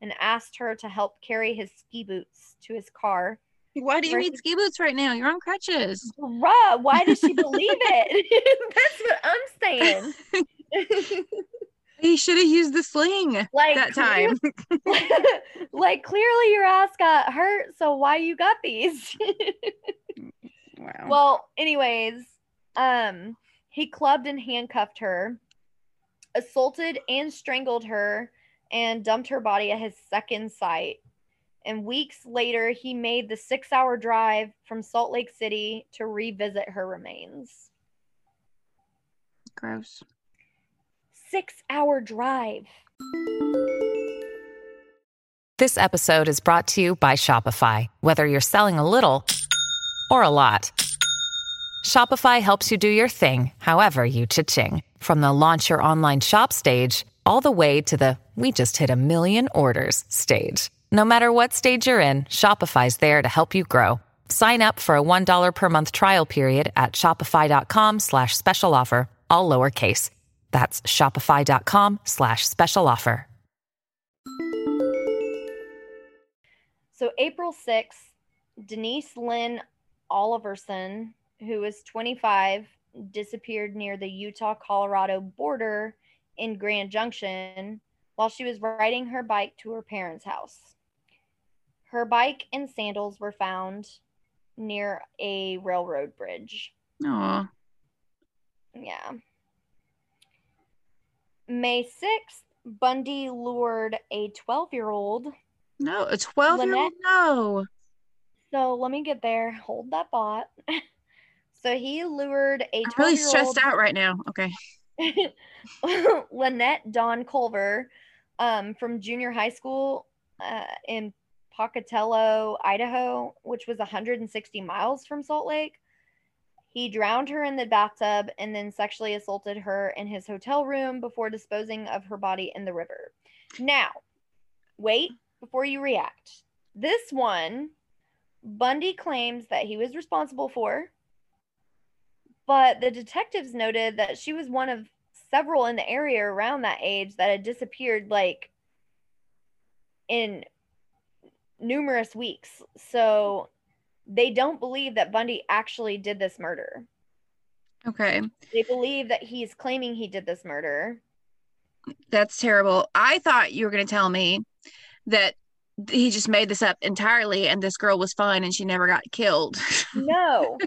and asked her to help carry his ski boots to his car. Why do you need ski boots right now? You're on crutches. Bruh, why does she believe it? That's what I'm saying. He should have used the sling like that time. like clearly your ass got hurt, so why you got these? wow. well, anyways, um he clubbed and handcuffed her, assaulted and strangled her, and dumped her body at his second site. And weeks later, he made the six hour drive from Salt Lake City to revisit her remains. Gross. Six hour drive. This episode is brought to you by Shopify. Whether you're selling a little or a lot, Shopify helps you do your thing, however you cha-ching. From the launch your online shop stage, all the way to the we just hit a million orders stage. No matter what stage you're in, Shopify's there to help you grow. Sign up for a $1 per month trial period at shopify.com slash special offer, all lowercase. That's shopify.com slash special offer. So April 6th, Denise Lynn Oliverson, who was 25, disappeared near the Utah Colorado border in Grand Junction while she was riding her bike to her parents' house. Her bike and sandals were found near a railroad bridge. Aw. Yeah. May 6th, Bundy lured a 12 year old No, a 12 year old? No. So let me get there. Hold that thought. so he lured a I'm really stressed out right now. Okay. Lynette Dawn Culver um, from junior high school uh, in Pocatello, Idaho, which was 160 miles from Salt Lake. He drowned her in the bathtub and then sexually assaulted her in his hotel room before disposing of her body in the river. Now, wait before you react. This one, Bundy claims that he was responsible for, but the detectives noted that she was one of several in the area around that age that had disappeared like in numerous weeks. So they don't believe that Bundy actually did this murder. Okay. They believe that he's claiming he did this murder. That's terrible. I thought you were going to tell me that he just made this up entirely and this girl was fine and she never got killed. No,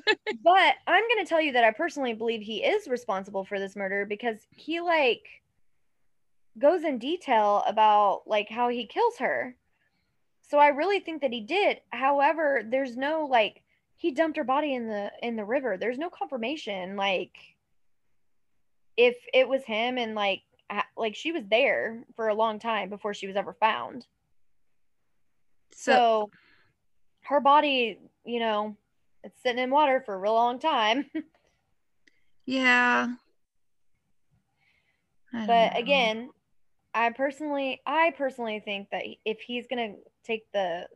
but I'm going to tell you that I personally believe he is responsible for this murder because he like goes in detail about like how he kills her. So I really think that he did. However, there's no like he dumped her body in the in the river. There's no confirmation like if it was him and like like she was there for a long time before she was ever found. So, So her body, you know, it's sitting in water for a real long time. yeah. I but again, I personally I personally think that if he's going to take the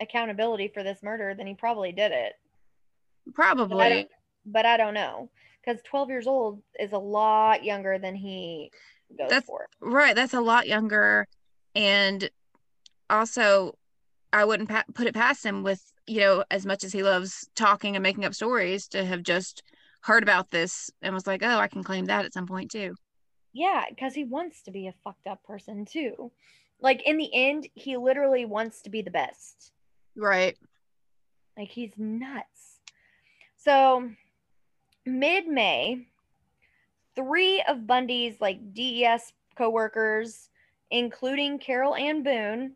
accountability for this murder, then he probably did it. But I probably. but I don't know because 12 years old is a lot younger than he goes That's- for. Right. That's a lot younger. And also, I wouldn't pa- put it past him with, you know, as much as he loves talking and making up stories to have just heard about this and was like, oh, I can claim that at some point too. Yeah, because he wants to be a fucked up person too. Like in the end, he literally wants to be the best. Right. Like he's nuts. So mid May, three of Bundy's like DES coworkers, including Carol Ann Boone,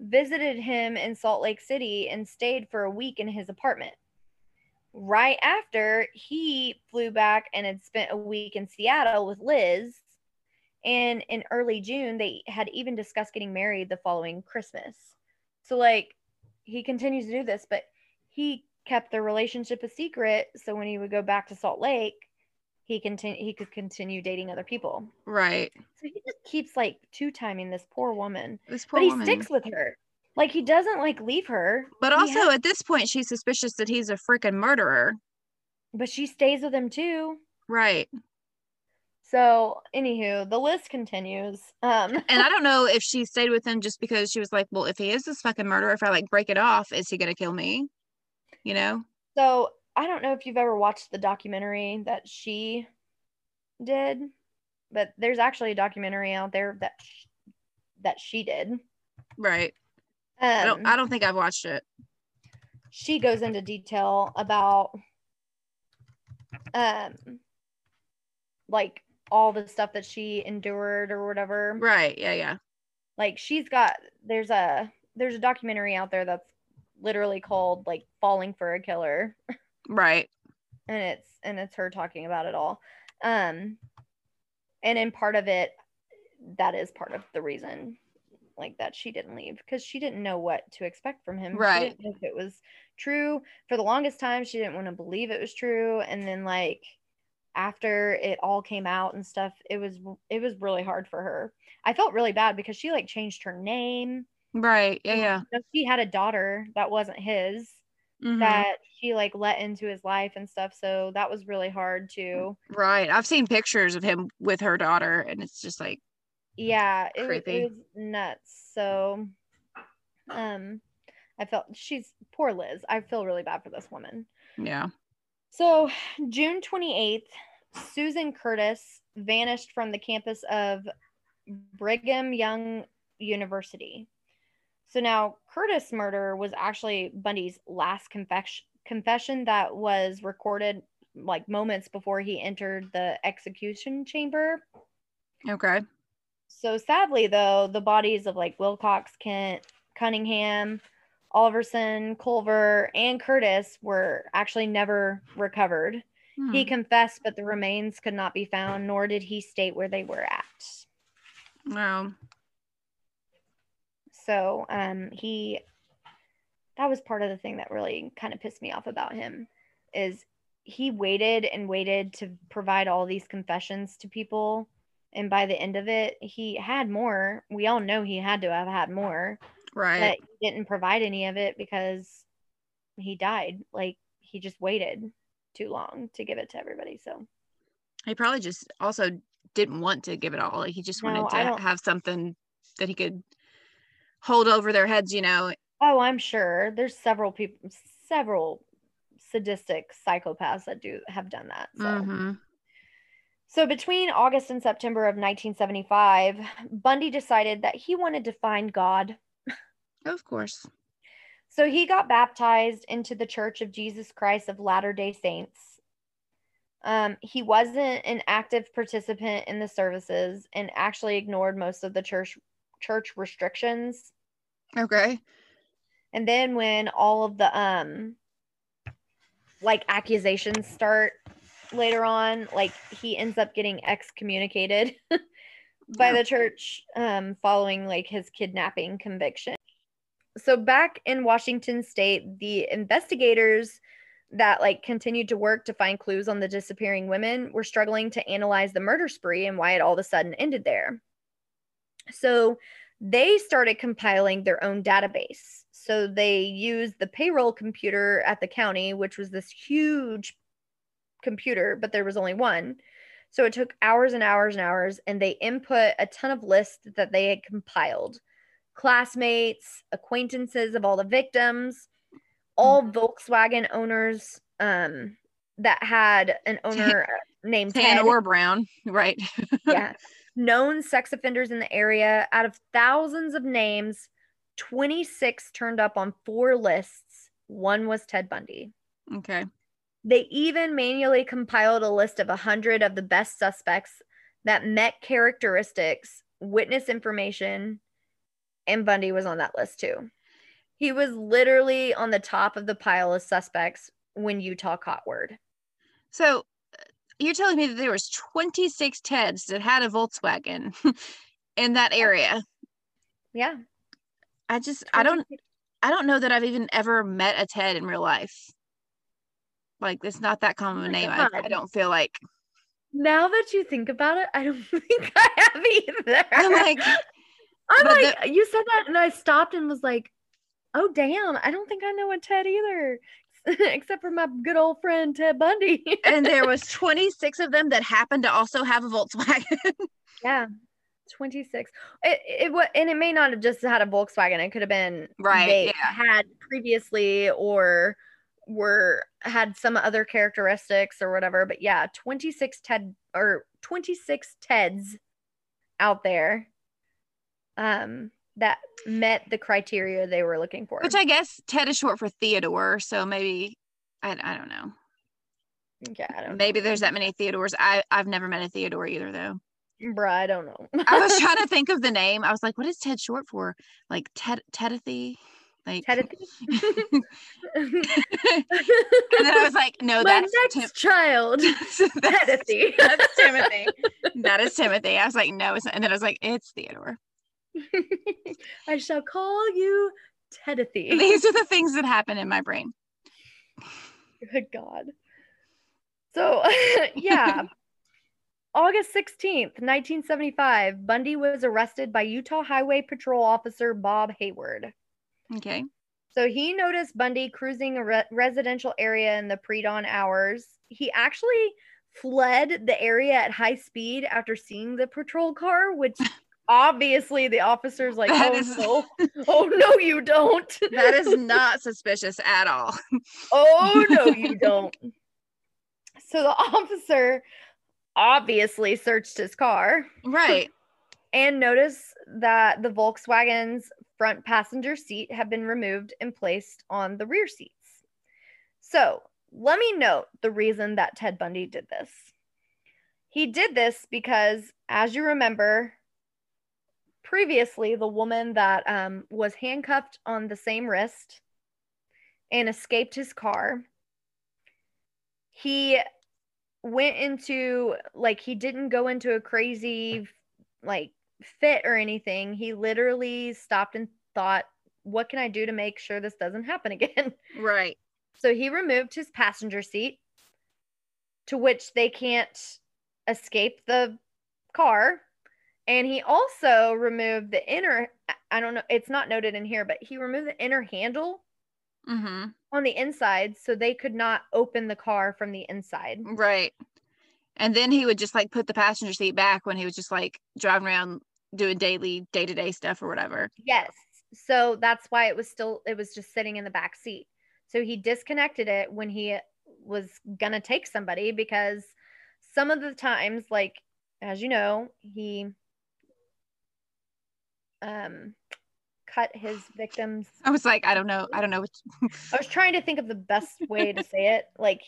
visited him in Salt Lake City and stayed for a week in his apartment. Right after, he flew back and had spent a week in Seattle with Liz. And in early June, they had even discussed getting married the following Christmas. So, like, he continues to do this, but he kept their relationship a secret. So when he would go back to Salt Lake, he continue he could continue dating other people. Right. So he just keeps like two timing this poor woman, This poor but he woman. sticks with her. Like he doesn't like leave her. but also, has- at this point, she's suspicious that he's a freaking murderer. but she stays with him too. Right. So anywho, the list continues. Um, And I don't know if she stayed with him just because she was like, well, if he is this fucking murderer, if I like break it off, is he going to kill me? You know? so I don't know if you've ever watched the documentary that she did, but there's actually a documentary out there that sh- that she did. Right. Um, I don't I don't think I've watched it. she goes into detail about um like all the stuff that she endured or whatever Right. Yeah, yeah. like she's got there's a there's a documentary out there that's literally called like falling for a killer Right. and it's and it's her talking about it all um and in part of it that is part of the reason like that she didn't leave because she didn't know what to expect from him Right. she didn't know if it was true for the longest time she didn't want to believe it was true and then like after it all came out and stuff it was it was really hard for her i felt really bad because she like changed her name Right. Yeah, yeah. So she had a daughter that wasn't his Mhm. that he like let into his life and stuff. So that was really hard too. Right. I've seen pictures of him with her daughter, and it's just like, yeah, it, was, it was nuts. So um I felt she's poor Liz. I feel really bad for this woman. yeah. So June 28th, Susan Curtis vanished from the campus of Brigham Young University. So now Curtis murder was actually Bundy's last confession confession that was recorded like moments before he entered the execution chamber. Okay. So sadly though, the bodies of like Wilcox, Kent, Cunningham, Oliverson, Culver, and Curtis were actually never recovered. He Hmm. confessed, but the remains could not be found, nor did he state where they were at. Wow. So um he that was part of the thing that really kind of pissed me off about him is he waited and waited to provide all these confessions to people and by the end of it he had more we all know he had to have had more Right. but he didn't provide any of it because he died like he just waited too long to give it to everybody so he probably just also didn't want to give it all. Like he just No, wanted to have something that he could hold over their heads, you know. Oh, I'm sure. There's several people, several sadistic psychopaths that do have done that. So, Mhm. so between August and September of 1975, Bundy decided that he wanted to find God. Of course. So he got baptized into the Church of Jesus Christ of Latter day Saints. Um, he wasn't an active participant in the services and actually ignored most of the church church restrictions. Okay. And then when all of the um like accusations start later on, like he ends up getting excommunicated by Oh. the church um following like his kidnapping conviction. So back in Washington state, the investigators that like continued to work to find clues on the disappearing women were struggling to analyze the murder spree and why it all of a sudden ended there. So they started compiling their own database. So they used the payroll computer at the county, which was this huge computer, but there was only one. So it took hours and hours and hours, and they input a ton of lists that they had compiled classmates, acquaintances of all the victims, all Mhm. Volkswagen owners um, that had an owner named Tan Ted. or brown, right? yeah. Known sex offenders in the area. Out of thousands of names, 26 turned up on four lists. One was Ted Bundy. okay. They even manually compiled a list of 100 of the best suspects that met characteristics, witness information, and Bundy was on that list too. He was literally on the top of the pile of suspects when Utah caught word. So you're telling me that there was 26 Teds that had a Volkswagen in that area. Yeah. I just I don't I don't know that I've even ever met a Ted in real life. Like it's not that common a my name. I, I don't feel like Now that you think about it, I don't think I have either. I'm like I'm like, you said that, and I stopped and was like, oh, damn, I don't think I know a Ted either, except for my good old friend Ted Bundy. and there was 26 of them that happened to also have a Volkswagen. yeah, 26. It, it wa- and it may not have just had a Volkswagen. It could have been Right, They yeah. had previously or were had some other characteristics or whatever. But yeah, 26 Ted or 26 Teds out there um that met the criteria they were looking for. Which I guess Ted is short for Theodore, so maybe I, I don't know. yeah, I don't Maybe there's that many Theodores. I I've never met a Theodore either though. Bruh, I don't know. I was trying to think of the name. I was like, what is Ted short for? Like Ted Tedithy? Like and then I was like, no, My that's next Tim- child, that's, Timothy. that's Timothy. That is Timothy. I was like, no, and then I was like, it's Theodore. I shall call you Tedithy. These are the things that happen in my brain. Good God. So, yeah. August 16th, 1975, Bundy was arrested by Utah Highway Patrol Officer Bob Hayward. Okay. So he noticed Bundy cruising a re- residential area in the pre dawn hours. He actually fled the area at high speed after seeing the patrol car, which obviously the officer's like, That oh is- no, oh no, you don't. That is not suspicious at all. oh no, you don't. So the officer obviously searched his car Right. and noticed that the Volkswagen's front passenger seat had been removed and placed on the rear seats. So let me note the reason that Ted Bundy did this. He did this because, as you remember, previously the woman that um, was handcuffed on the same wrist and escaped his car, he went into like he didn't go into a crazy like fit or anything. He literally stopped and thought, what can I do to make sure this doesn't happen again? Right. So he removed his passenger seat, to which they can't escape the car. And he also removed the inner, I don't know, it's not noted in here, but he removed the inner handle Mm-hmm. on the inside so they could not open the car from the inside. Right. And then he would just like put the passenger seat back when he was just like driving around doing daily day to day stuff or whatever. Yes. So that's why it was still it was just sitting in the back seat. So he disconnected it when he was going to take somebody because some of the times like as you know, he um cut his victims. I was like, I don't know. I don't know. What I was trying to think of the best way to say it like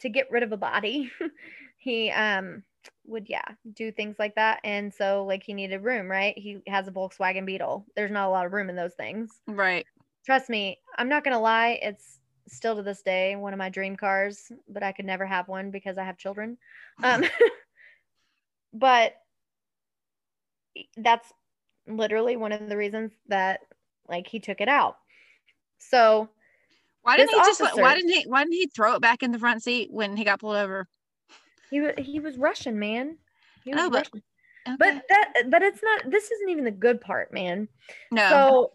to get rid of a body. he um would yeah do things like that and so like he needed room right he has a volkswagen beetle there's not a lot of room in those things right. trust me i'm not gonna lie it's still to this day one of my dream cars but i could never have one because i have children um but that's literally one of the reasons that like he took it out so Why didn't he just why didn't he why didn't he throw it back in the front seat when he got pulled over? he he was russian man he was know, but- Russian. Okay. but that but it's not this isn't even the good part man no. So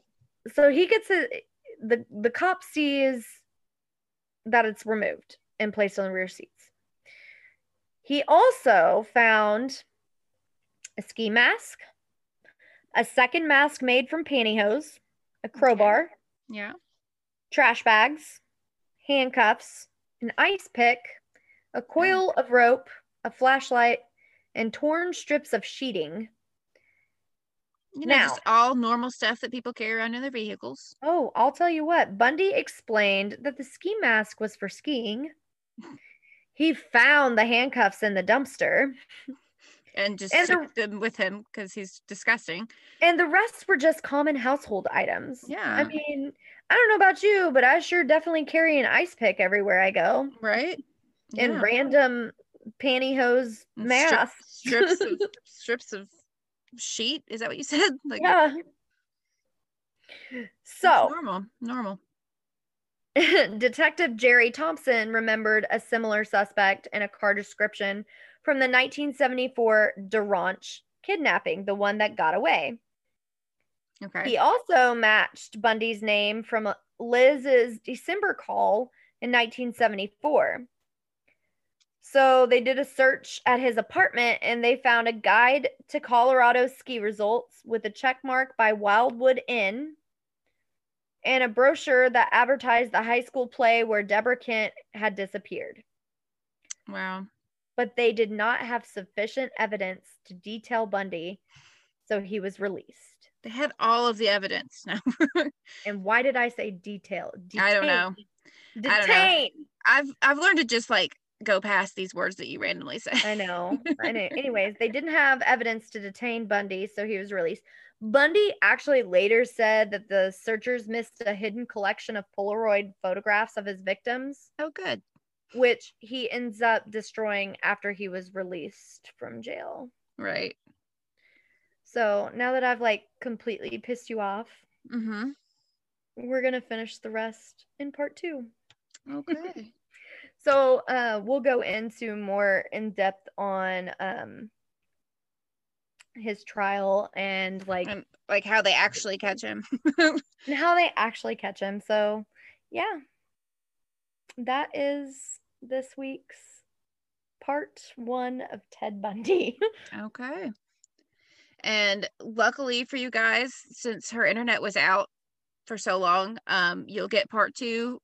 so he gets a the the cop sees that it's removed. and placed on the rear seats. He also found a ski mask, a second mask made from pantyhose, a crowbar, Yeah. trash bags, handcuffs, an ice pick, a coil of rope, a flashlight, and torn strips of sheeting. You know, Now- just all normal stuff that people carry around in their vehicles. Oh, I'll tell you what. Bundy explained that the ski mask was for skiing. He found the handcuffs in the dumpster, And just And the- them with him because he's disgusting. and the rest were just common household items. Yeah. I mean, I don't know about you, but I sure definitely carry an ice pick everywhere I go right? and Yeah. random pantyhose And strip- masks. strips of strips of sheet. Is that what you said? Like yeah. So, normal, normal. Detective Jerry Thompson remembered a similar suspect in a car description from the 1974 DaRonch kidnapping, the one that got away. Okay. He also matched Bundy's name from Liz's December call in 1974. So they did a search at his apartment and they found a guide to Colorado ski results with a check mark by Wildwood Inn and a brochure that advertised the high school play where Deborah Kent had disappeared. Wow. But they did not have sufficient evidence to detail Bundy, so he was released. They had all of the evidence. No. And why did I say detail? I don't know. Detain. I don't know. Detain. I've I've learned to just like go past these words that you randomly say. I know. I know. Anyways, they didn't have evidence to detain Bundy, so he was released. Bundy actually later said that the searchers missed a hidden collection of Polaroid photographs of his victims, Oh, good. Which he ends up destroying after he was released from jail. Right. So now that I've like completely pissed you off, Mm-hmm. we're gonna finish the rest in part two. Okay. So uh, we'll go into more in depth on um, his trial and like and like how they actually catch him. and how they actually catch him. So yeah, that is this week's part one of Ted Bundy. okay. And luckily for you guys, since her internet was out for so long, um, you'll get part two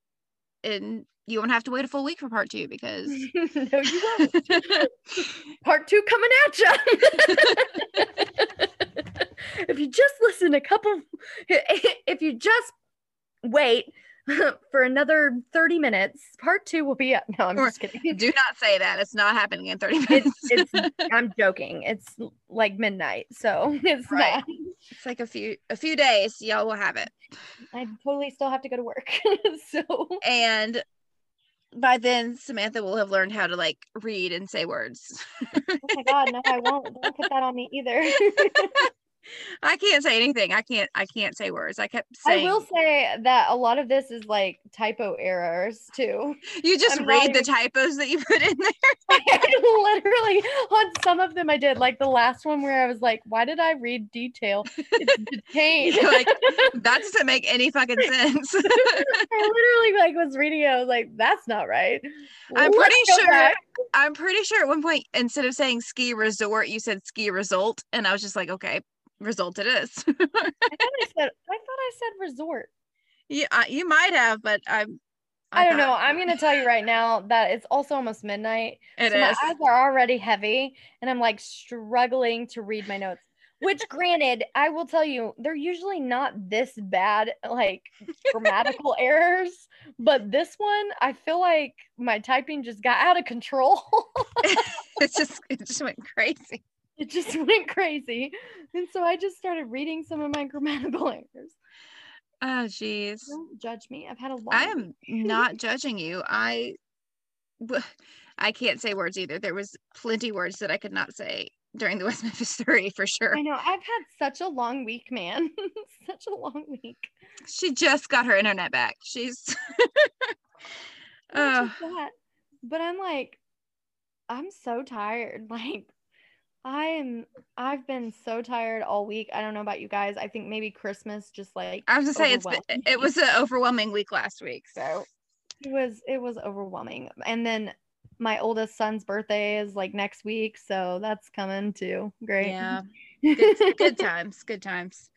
and you won't have to wait a full week for part two because no, you won't. Part two coming at you. if you just listen a couple, if you just wait for another 30 minutes, part two will be up. No, I'm Or- just kidding. do not say that. It's not happening in 30 minutes. It's, it's, I'm joking. It's like midnight. So it's Right. not. It's like a few a few days, y'all will have it. I totally still have to go to work. so And by then Samantha will have learned how to like read and say words. oh my god, no, I won't. Don't put that on me either. I can't say anything. I can't I can't say words. I kept saying. I will say that a lot of this is like typo errors too. you just I'm read the typos that you put in there. I literally on some of them I did like the last one where I was like, why did I read detail? It's. You're like, that doesn't make any fucking sense. I literally like was reading it. I was like, that's not right. I'm Let's pretty sure back. I'm pretty sure at one point instead of saying ski resort, you said ski result. And I was just like, okay, result it is. I thought I said I thought I said resort. yeah, you might have, but I'm I, don't know. I'm gonna tell you right now that it's also almost midnight. It so my eyes are already heavy and I'm like struggling to read my notes. Which granted, I will tell you, they're usually not this bad, like grammatical errors. But this one, I feel like my typing just got out of control. it just it just went crazy. It just went crazy. And so I just started reading some of my grammatical errors. Oh jeez. Don't judge me. I've had a lot. I am not judging you. I, I can't say words either. There was plenty words that I could not say during the West Memphis 30 for sure. I know. I've had such a long week, man. such a long week. She just got her internet back. She's uh, that, but I'm like, I'm so tired. Like, I am. I've been so tired all week. I don't know about you guys. I think maybe Christmas just like. I was to say it's been, it was an overwhelming week last week. So it was it was overwhelming. And then my oldest son's birthday is like next week, so that's coming too. Great. Yeah. Good, good times. Good times.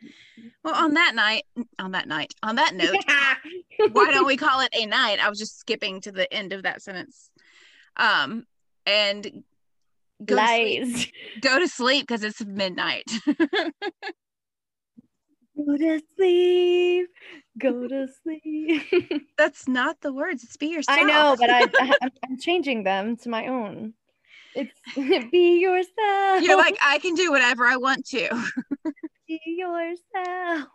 Well, on that night, on that night, on that note, why don't we call it a night? I was just skipping to the end of that sentence. Um, and go to sleep. Go to sleep because it's midnight. Go to sleep. Go to sleep. That's not the words. It's be yourself. I know, but I, I I'm, changing them to my own. It's be yourself. You're like, I can do whatever I want to. be yourself.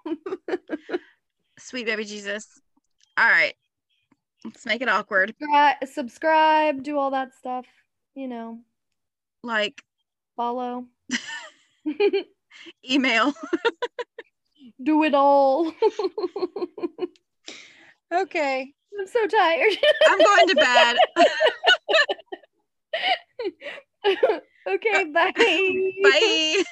Sweet baby Jesus. All right. Let's make it awkward. Subscribe, do all that stuff. You know, Like follow. email. do it all. Okay. I'm so tired. I'm going to bed. okay, bye. Bye.